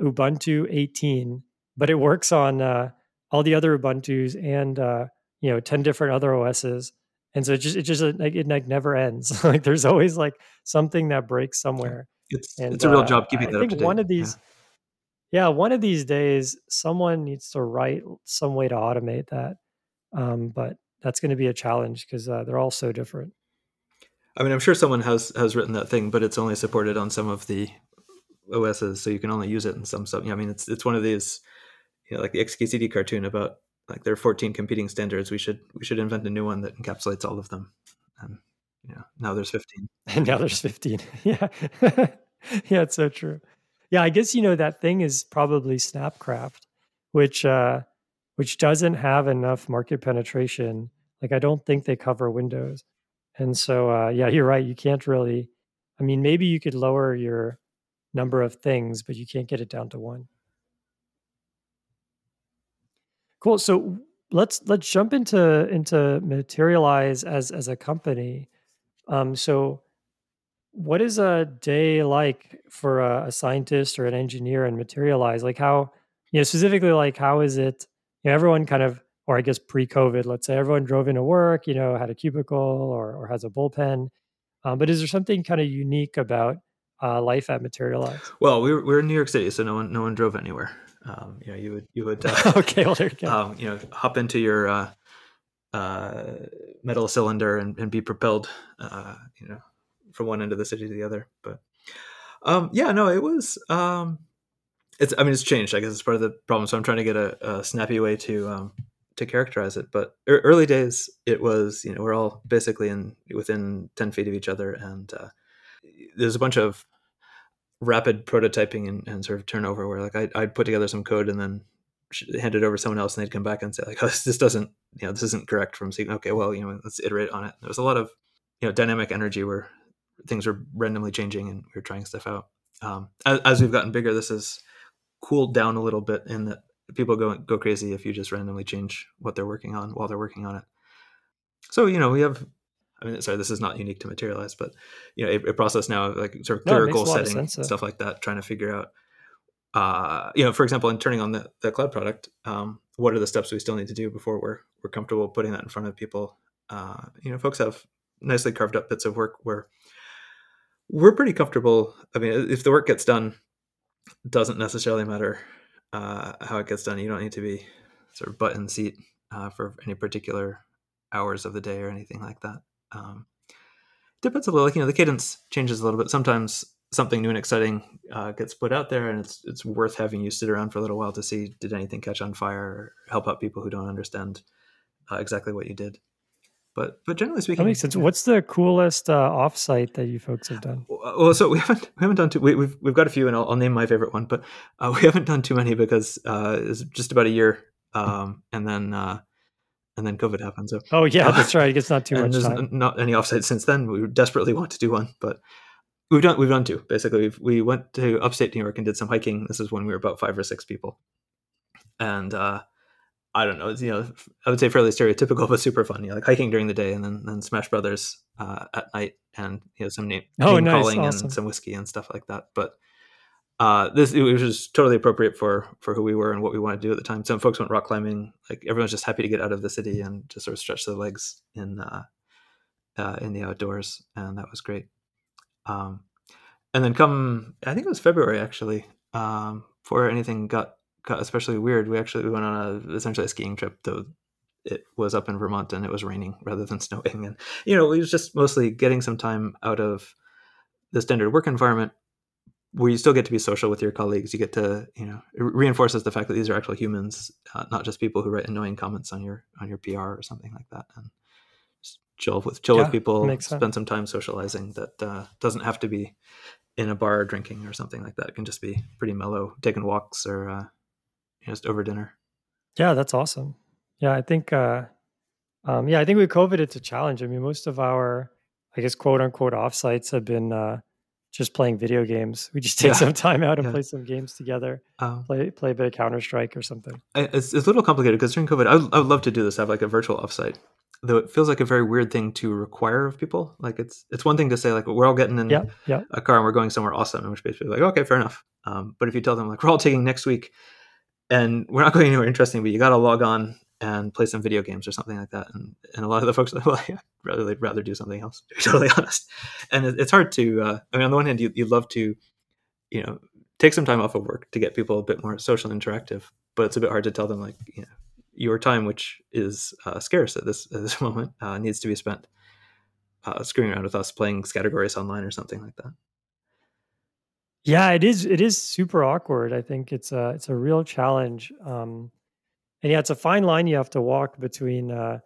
Ubuntu 18, but it works on uh, all the other Ubuntu's and uh, you know 10 different other OSs and so it just it just like it like never ends like there's always like something that breaks somewhere it's and, it's a real uh, job keeping I that think up to one of these yeah. one of these days someone needs to write some way to automate that um, but that's going to be a challenge because uh, they're all so different I mean, I'm sure someone has has written that thing, but it's only supported on some of the OSs, so you can only use it in some stuff. I mean, it's it's one of these, you know, like the XKCD cartoon about like there are 14 competing standards. We should we should invent a new one that encapsulates all of them. And you know, now there's 15. and now there's 15 yeah. Yeah it's so true. Yeah i guess you know that thing is probably snapcraft which uh which doesn't have enough market penetration. Like i don't think they cover windows. And so uh yeah you're right. You can't really i mean maybe you could lower your number of things but you can't get it down to one cool so let's let's jump into into materialize as as a company. Um so what is a day like for a, a scientist or an engineer in materialize? Like how you know specifically like how is it you know everyone kind of or i guess pre-covid let's say everyone drove into work you know had a cubicle or, or has a bullpen. Um, but is there something kind of unique about uh, life at materialize? Well, we were, we we're in New York City, so no one no one drove anywhere. Um, you know, you would you would uh, okay well there you go um, you know hop into your uh, uh, metal cylinder and, and be propelled uh, you know from one end of the city to the other. But um, yeah, no, it was. Um, it's I mean it's changed. I guess it's part of the problem. So I'm trying to get a, a snappy way to um, to characterize it. But ear- early days, it was you know we're all basically in within ten feet of each other, and uh, there's a bunch of rapid prototyping and, and sort of turnover where like I, I'd put together some code and then hand it over to someone else and they'd come back and say like oh, this, this doesn't you know this isn't correct from seeing okay well you know let's iterate on it. There was a lot of you know dynamic energy where things were randomly changing and we were trying stuff out. Um, as, as we've gotten bigger this has cooled down a little bit in that people go go crazy if you just randomly change what they're working on while they're working on it. So you know we have I mean, sorry, this is not unique to Materialize, but you know, a, a process now of like sort of No, it clear makes goal of setting, sense, though. stuff like that, trying to figure out, uh, you know, for example, in turning on the, the cloud product, um, what are the steps we still need to do before we're we're comfortable putting that in front of people? Uh, you know, folks have nicely carved up bits of work where we're pretty comfortable. I mean, if the work gets done, it doesn't necessarily matter uh, how it gets done. You don't need to be sort of butt in seat uh, for any particular hours of the day or anything like that. Um, depends a little. Like you know, the cadence changes a little bit. Sometimes something new and exciting uh, gets put out there, and it's it's worth having you sit around for a little while to see did anything catch on fire or help out people who don't understand uh, exactly what you did. But but generally speaking, that makes sense what's the coolest uh, offsite that you folks have done Well, so we haven't we haven't done too. We, we've we've got a few, and I'll, I'll name my favorite one. But uh, we haven't done too many because uh, it's just about a year, um, and then uh, and then COVID happened. So oh yeah that's right it's not too much there's time n- not any offsite since then. We desperately want to do one, but we've done we've done two. Basically, we've, we went to upstate New York and did some hiking. This is when we were about five or six people, and uh, I don't know. It's, you know, I would say fairly stereotypical, but super fun. You know, like hiking during the day and then then Smash Brothers uh, at night, and you know some name, Oh, name nice, calling awesome. and some whiskey and stuff like that. But uh, this it was just totally appropriate for for who we were and what we wanted to do at the time. Some folks went rock climbing. Like everyone's just happy to get out of the city and just sort of stretch their legs in uh, uh, in the outdoors, and that was great. Um, and then come, I think it was February actually, um, before anything got got especially weird. We actually we went on a essentially a skiing trip, though it was up in Vermont and it was raining rather than snowing, and you know it was just mostly getting some time out of the standard work environment where you still get to be social with your colleagues. You get to, you know, it reinforces the fact that these are actual humans, uh, not just people who write annoying comments on your on your PR or something like that. And just chill with chill Yeah, with people, spend some time socializing. That uh, doesn't have to be in a bar drinking or something like that. It can just be pretty mellow, taking walks or uh, just over dinner. Yeah, that's awesome. Yeah, I think uh um yeah, I think with COVID it's a challenge. I mean, most of our I guess quote unquote offsites have been uh just playing video games. We just take Yeah. some time out and Yeah. play some games together. Um, Play play a bit of Counter Strike or something. It's, it's a little complicated because during COVID, I would, I would love to do this, have like a virtual offsite. Though it feels like a very weird thing to require of people. Like it's it's one thing to say like we're all getting in Yeah, yeah. a car and we're going somewhere awesome, in which case basically like okay, fair enough. Um, but if you tell them like we're all taking next week, and we're not going anywhere interesting, but you got to log on and play some video games or something like that, and and a lot of the folks are like, well, yeah, rather they'd rather do something else. To be totally honest, and it, it's hard to. Uh, I mean, on the one hand, you you love to, you know, take some time off of work to get people a bit more social and interactive, but it's a bit hard to tell them like you know your time, which is uh, scarce at this at this moment, uh, needs to be spent uh, screwing around with us playing categories online or something like that. Yeah, it is. It is super awkward. I think it's a it's a real challenge. Um, and yeah, it's a fine line you have to walk between. Uh,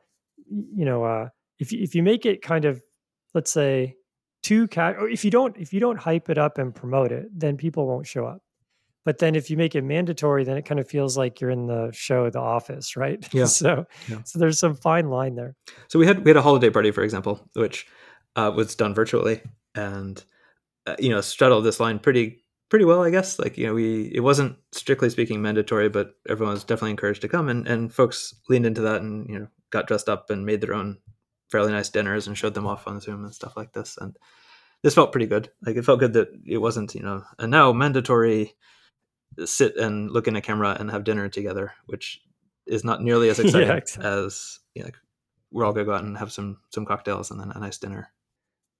you know, uh, if you, if you make it kind of, let's say, too cat, or if you don't if you don't hype it up and promote it, then people won't show up. But then if you make it mandatory, then it kind of feels like you're in the show The Office, right? Yeah. so Yeah. so there's some fine line there. So we had we had a holiday party, for example, which uh, was done virtually, and uh, you know straddled this line pretty pretty well, I guess. Like you know, we it wasn't strictly speaking mandatory, but everyone was definitely encouraged to come, and and folks leaned into that, and you know, got dressed up and made their own fairly nice dinners and showed them off on Zoom and stuff like this, and this felt pretty good. Like it felt good that it wasn't you know a now mandatory sit and look in a camera and have dinner together, which is not nearly as Yeah, exciting exactly. as you know, like, we're all gonna go out and have some some cocktails and then a nice dinner.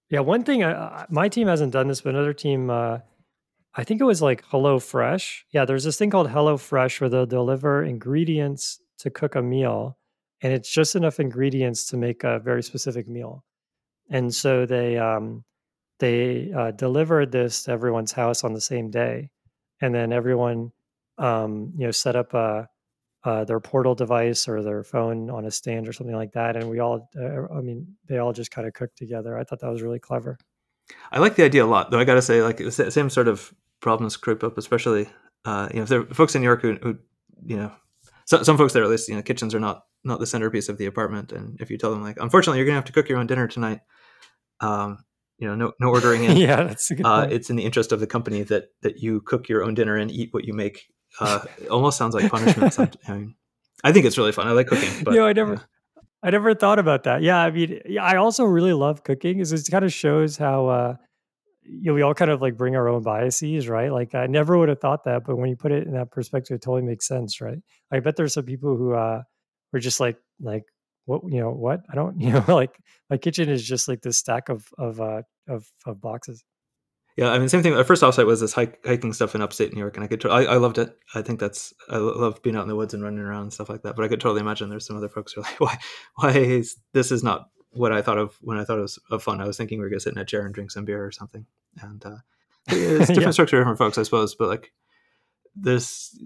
Yeah, one thing I- my team hasn't done this, but another team, uh, I think it was like Hello Fresh. Yeah, there's this thing called Hello Fresh where they'll deliver ingredients to cook a meal, and it's just enough ingredients to make a very specific meal. And so they um, they uh, delivered this to everyone's house on the same day, and then everyone um, you know set up a uh, their portal device or their phone on a stand or something like that, and we all, uh, I mean, they all just kind of cooked together. I thought that was really clever. I like the idea a lot, though. I got to say, like the same sort of problems creep up, especially uh, you know if there are folks in New York who, who you know some, some folks there at least you know kitchens are not not the centerpiece of the apartment, and if you tell them like unfortunately you're gonna have to cook your own dinner tonight, um, you know no no ordering in. yeah, that's a good uh, it's in the interest of the company that that you cook your own dinner and eat what you make. Uh, it almost sounds like punishment. I mean, I think it's really fun. I like cooking, but know, I never, yeah. I never thought about that. Yeah, I mean, I also really love cooking. Is it kind of shows how uh, you know we all kind of like bring our own biases, right? Like I never would have thought that, but when you put it in that perspective, it totally makes sense, right? I bet there's some people who uh were just like like what you know what I don't you know like my kitchen is just like this stack of of uh of of boxes. Yeah, I mean, same thing. Our first offsite was this hike, hiking stuff in upstate New York, and I could, I, I loved it. I think that's, I love being out in the woods and running around and stuff like that. But I could totally imagine there's some other folks who are like, why, why is this is not what I thought of when I thought it was of fun. I was thinking we are gonna sit in a chair and drink some beer or something. And uh, it's different Yeah. structure, different folks, I suppose. But like this,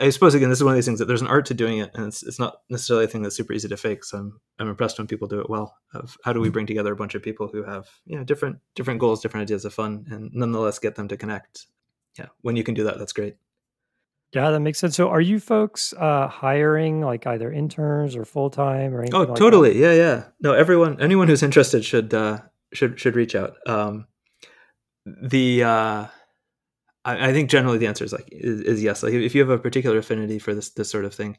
I suppose again, this is one of these things that there's an art to doing it, and it's it's not necessarily a thing that's super easy to fake. So I'm I'm impressed when people do it well. Of how do we bring together a bunch of people who have you know different different goals, different ideas of fun, and nonetheless get them to connect. Yeah, when you can do that, that's great. Yeah, that makes sense. So, are you folks uh, hiring like either interns or full time or anything? Oh, like that? totally. Yeah, yeah. No, everyone, anyone who's interested should uh, should should reach out. Um, the uh, I, I think generally the answer is like is, is yes. Like if you have a particular affinity for this this sort of thing,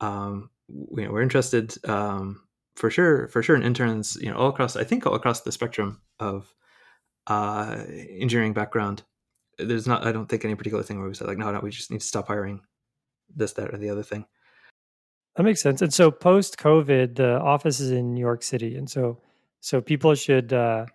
um, you know, we're interested um, for sure for sure in interns. You know, all across I think all across the spectrum of uh, engineering background. There's not I don't think any particular thing where we said like no no we just need to stop hiring this that or the other thing. That makes sense. And so, post COVID, the office is in New York City, and so so people should, uh,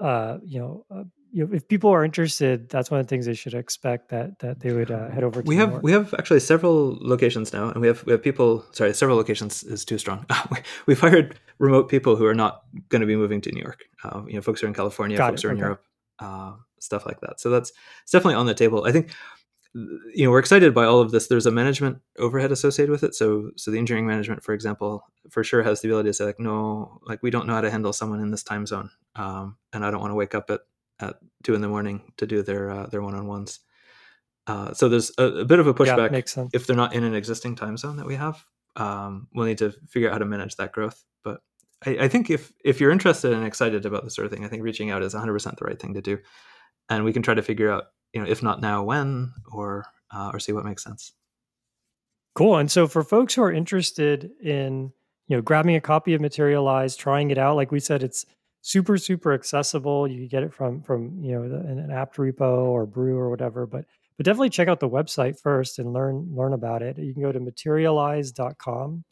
uh, you know, uh, you know, if people are interested, that's one of the things they should expect that that they would uh, head over to. we have we have actually several locations now and we have we have people sorry several locations is too strong we've hired remote people who are not going to be moving to new york uh, you know folks are in california Got folks it, are in okay. europe uh, stuff like that. So that's it's definitely on the table. I think you know we're excited by all of this. There's a management overhead associated with it. So so the engineering management, for example, for sure has the ability to say like, no, like we don't know how to handle someone in this time zone, um, and I don't want to wake up at at two in the morning to do their uh, their one on ones. Uh, so there's a, a, bit of a pushback yeah, if they're not in an existing time zone that we have. Um, we'll need to figure out how to manage that growth. But I, I, think if if you're interested and excited about this sort of thing, I think reaching out is 100% the right thing to do, and we can try to figure out, you know, if not now, when, or uh, or see what makes sense. Cool. And so for folks who are interested in you know grabbing a copy of Materialize, trying it out, like we said, it's super super accessible. You can get it from from you know the, an apt repo or Brew or whatever, but but definitely check out the website first and learn learn about it. You can go to materialize.com.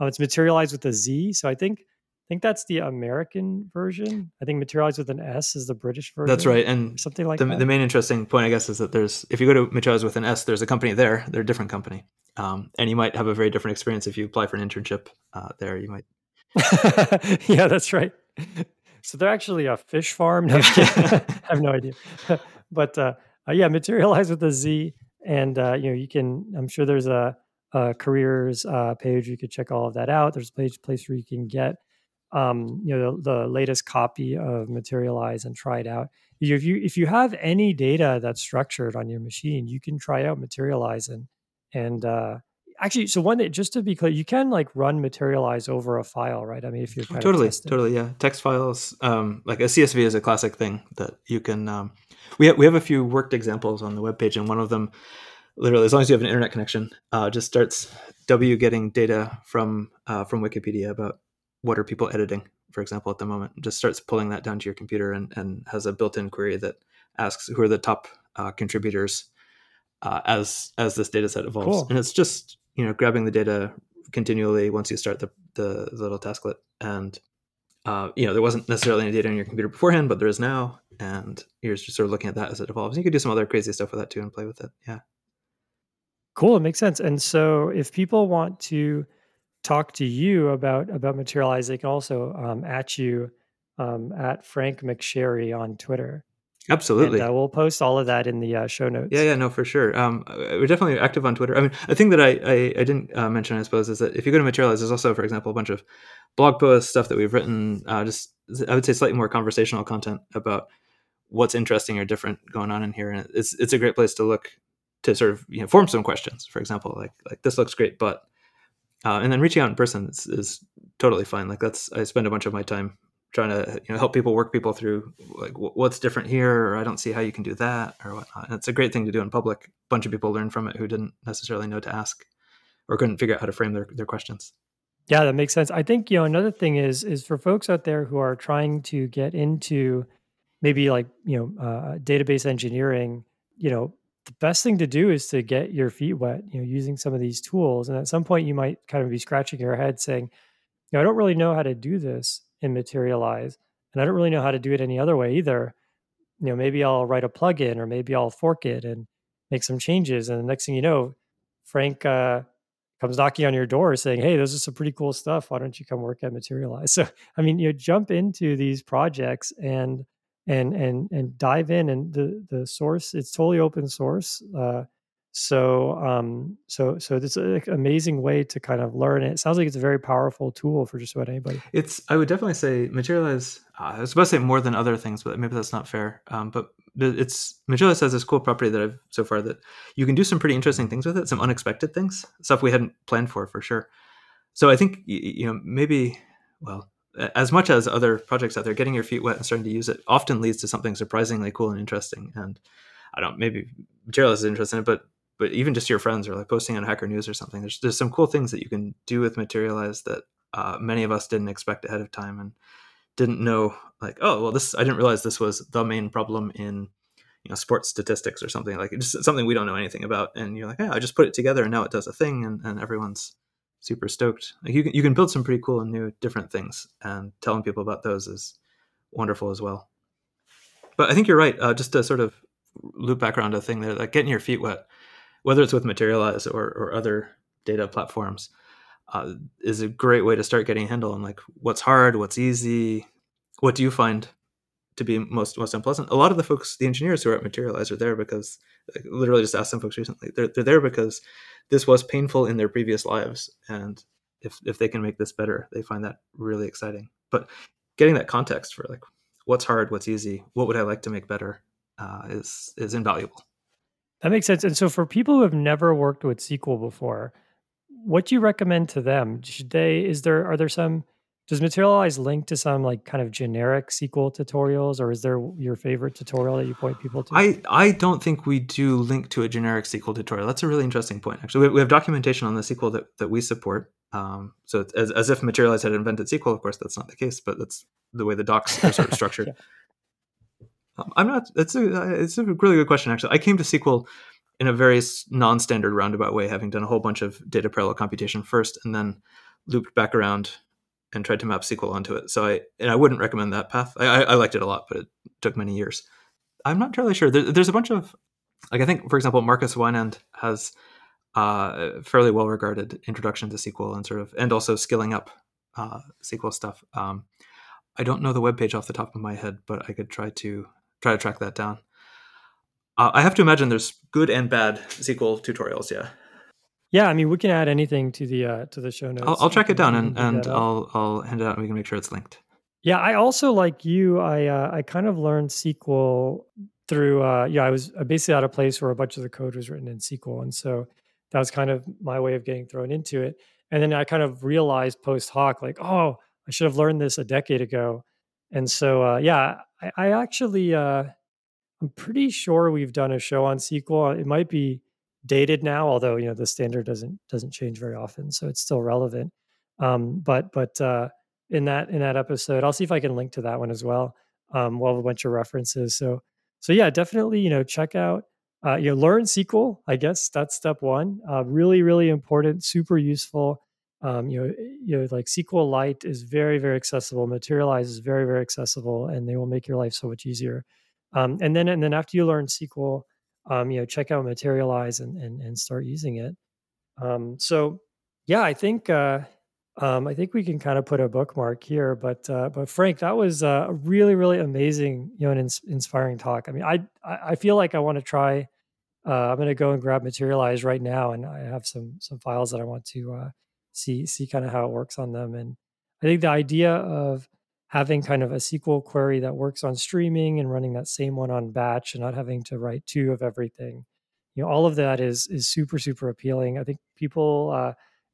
Um, it's materialize with a Z. So I think I think that's the American version. I think materialize with an S is the British version. That's right. And something like the, that. The main interesting point, I guess, is that there's if you go to materialize with an S, there's a company there. They're a different company, um, and you might have a very different experience if you apply for an internship uh, there. You might. yeah, that's right. So they're actually a fish farm. No, I have no idea, but uh, uh, yeah, materialize with a Z, and uh, you know you can. I'm sure there's a, a careers uh, page you could check all of that out. There's a page place where you can get um, you know the, the, latest copy of materialize and try it out. If you if you have any data that's structured on your machine, you can try out materialize and and uh, actually so one that just to be clear you can like run materialize over a file right i mean if you're totally totally yeah text files um, like a csv is a classic thing that you can um, we have, we have a few worked examples on the web page, and one of them, literally, as long as you have an internet connection, uh, just starts W getting data from uh, from Wikipedia about what are people editing, for example, at the moment. Just starts pulling that down to your computer and, and has a built-in query that asks who are the top uh, contributors uh, as as this data set evolves, cool. and it's just you know grabbing the data continually once you start the the, little tasklet and uh, you know, there wasn't necessarily any data on your computer beforehand, but there is now, and you're just sort of looking at that as it evolves. You could do some other crazy stuff with that too and play with it. Yeah. Cool. It makes sense. And so, if people want to talk to you about about Materialize, they can also um, at you um, at Frank McSherry on Twitter. Absolutely. And, uh, we'll post all of that in the uh, show notes. Yeah, yeah, no, for sure. Um, we're definitely active on Twitter. I mean, a thing that I, I, I didn't uh, mention, I suppose, is that if you go to Materialize, there's also, for example, a bunch of blog posts, stuff that we've written, uh, just, I would say slightly more conversational content about what's interesting or different going on in here. And it's, it's a great place to look to sort of, you know, form some questions, for example, like, like this looks great, but, uh, and then reaching out in person is, is totally fine. Like that's, I spend a bunch of my time trying to you know help people work people through like what's different here or i don't see how you can do that or whatnot. And it's a great thing to do in public. A bunch of people learn from it who didn't necessarily know to ask or couldn't figure out how to frame their, their questions. Yeah that makes sense. I think you know another thing is is for folks out there who are trying to get into maybe like you know uh, database engineering you know the best thing to do is to get your feet wet you know using some of these tools. And at some point you might kind of be scratching your head saying you know i don't really know how to do this and materialize. And I don't really know how to do it any other way either. You know, maybe I'll write a plugin or maybe I'll fork it and make some changes. And the next thing you know, Frank uh, comes knocking on your door saying, Hey, this is some pretty cool stuff. Why don't you come work at Materialize? So, I mean, you know, jump into these projects and and and and dive in and the the source it's totally open source uh, so um so so it's an amazing way to kind of learn it. it sounds like it's a very powerful tool for just about anybody it's i would definitely say materialize uh, i was about to say more than other things but maybe that's not fair um but it's materialize has this cool property that i've so far that you can do some pretty interesting things with it some unexpected things stuff we hadn't planned for for sure so i think you know maybe well as much as other projects out there getting your feet wet and starting to use it often leads to something surprisingly cool and interesting and I don't maybe materialize is interested in it, but but even just your friends or like posting on Hacker News or something. There's there's some cool things that you can do with Materialize that uh, many of us didn't expect ahead of time and didn't know. Like, oh well, this I didn't realize this was the main problem in you know sports statistics or something like just something we don't know anything about. And you're like, yeah, I just put it together and now it does a thing, and, and everyone's super stoked. Like you can you can build some pretty cool and new different things, and telling people about those is wonderful as well. But I think you're right. Uh, just to sort of loop back around a thing there, like getting your feet wet whether it's with Materialize or, or other data platforms, uh, is a great way to start getting a handle on like what's hard, what's easy. What do you find to be most most unpleasant. A lot of the folks, the engineers who are at Materialize, are there because like, literally just asked some folks recently. They're they're there because this was painful in their previous lives, and if if they can make this better, they find that really exciting. But getting that context for like what's hard, what's easy, what would I like to make better, uh, is is invaluable. That makes sense. And so, for people who have never worked with SQL before, what do you recommend to them? Should they? Is there? Are there some? Does Materialize link to some like kind of generic SQL tutorials, or is there your favorite tutorial that you point people to? I, I don't think we do link to a generic SQL tutorial. That's a really interesting point. Actually, we, we have documentation on the SQL that, that we support. Um, so as, as if Materialize had invented SQL, of course, that's not the case, but that's the way the docs are sort of structured. yeah. I'm not. It's a it's a really good question. Actually, I came to SQL in a very non-standard roundabout way, having done a whole bunch of data parallel computation first, and then looped back around and tried to map SQL onto it. So I and I wouldn't recommend that path. I, I liked it a lot, but it took many years. I'm not entirely sure. There, there's a bunch of like I think, for example, Markus Winand has uh, fairly well regarded introduction to SQL and sort of and also skilling up uh, SQL stuff. Um, I don't know the web page off the top of my head, but I could try to try to track that down. Uh, I have to imagine there's good and bad SQL tutorials. Yeah. Yeah, I mean, we can add anything to the uh, to the show notes. I'll, I'll track it down and, and I'll I'll hand it out and we can make sure it's linked. Yeah, I also like you. I uh, I kind of learned SQL through. Uh, yeah, I was basically at a place where a bunch of the code was written in SQL, and so that was kind of my way of getting thrown into it. And then I kind of realized post hoc, like, oh, I should have learned this a decade ago. And so, uh, yeah, I, I actually, uh, I'm pretty sure we've done a show on SQL. It might be dated now, although you know the standard doesn't doesn't change very often, so it's still relevant. Um, but but uh, in that in that episode, I'll see if I can link to that one as well. Um, we'll have a bunch of references. So so yeah, definitely you know check out uh, you know learn SQL. I guess that's step one. Uh, really really important, super useful. Um, you know you know like SQLite is very very accessible. Materialize is very very accessible, and they will make your life so much easier. Um, and then and then after you learn SQL, um, you know, check out Materialize and and, and start using it. Um, so yeah, I think uh, um, I think we can kind of put a bookmark here. But uh, but Frank, that was a really really amazing, you know, an ins- inspiring talk. I mean, I I feel like I want to try. Uh, I'm going to go and grab Materialize right now, and I have some some files that I want to uh, see see kind of how it works on them. And I think the idea of having kind of a SQL query that works on streaming and running that same one on batch and not having to write two of everything. You know, all of that is is super super appealing. I think people uh,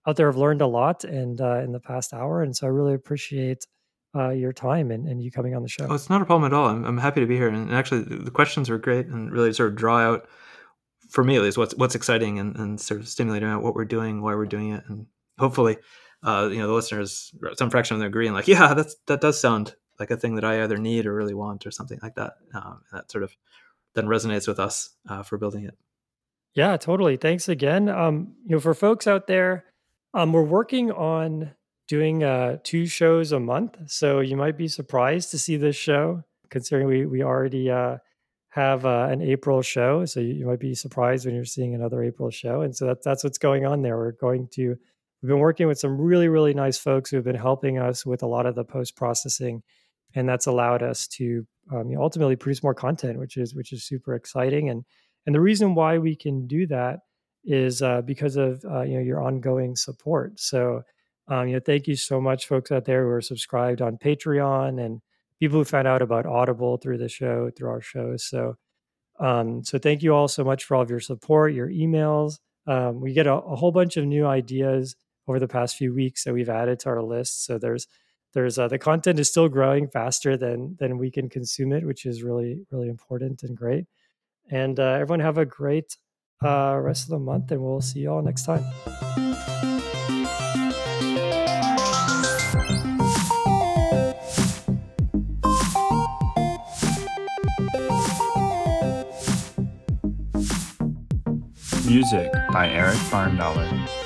out there have learned a lot and uh, in the past hour, and so I really appreciate uh, your time and, and you coming on the show. Oh, it's not a problem at all. I'm, I'm happy to be here, and actually the questions were great and really sort of draw out for me at least what's what's exciting and, and sort of stimulating out what we're doing, why we're doing it, and hopefully uh, you know the listeners some fraction of them agree and like yeah that's that does sound like a thing that I either need or really want or something like that. Um, that sort of then resonates with us uh, for building it. Yeah, totally. Thanks again. Um, you know, for folks out there, um, we're working on doing uh, two shows a month, so you might be surprised to see this show, considering we we already uh, have uh, an April show. So you, you, might be surprised when you're seeing another April show, and so that, that's what's going on there. We're going to We've been working with some really, really nice folks who have been helping us with a lot of the post processing, and that's allowed us to um, you know, ultimately produce more content, which is which is super exciting. And and the reason why we can do that is uh, because of uh, you know your ongoing support. So um, you know, thank you so much, folks out there who are subscribed on Patreon and people who found out about Audible through the show, through our shows. So um, so thank you all so much for all of your support, your emails. Um, we get a, a, whole bunch of new ideas over the past few weeks that we've added to our list. So there's there's uh, the content is still growing faster than than we can consume it, which is really really important and great. And uh, everyone have a great uh, rest of the month, and we'll see you all next time. Music by Eric Barndollar.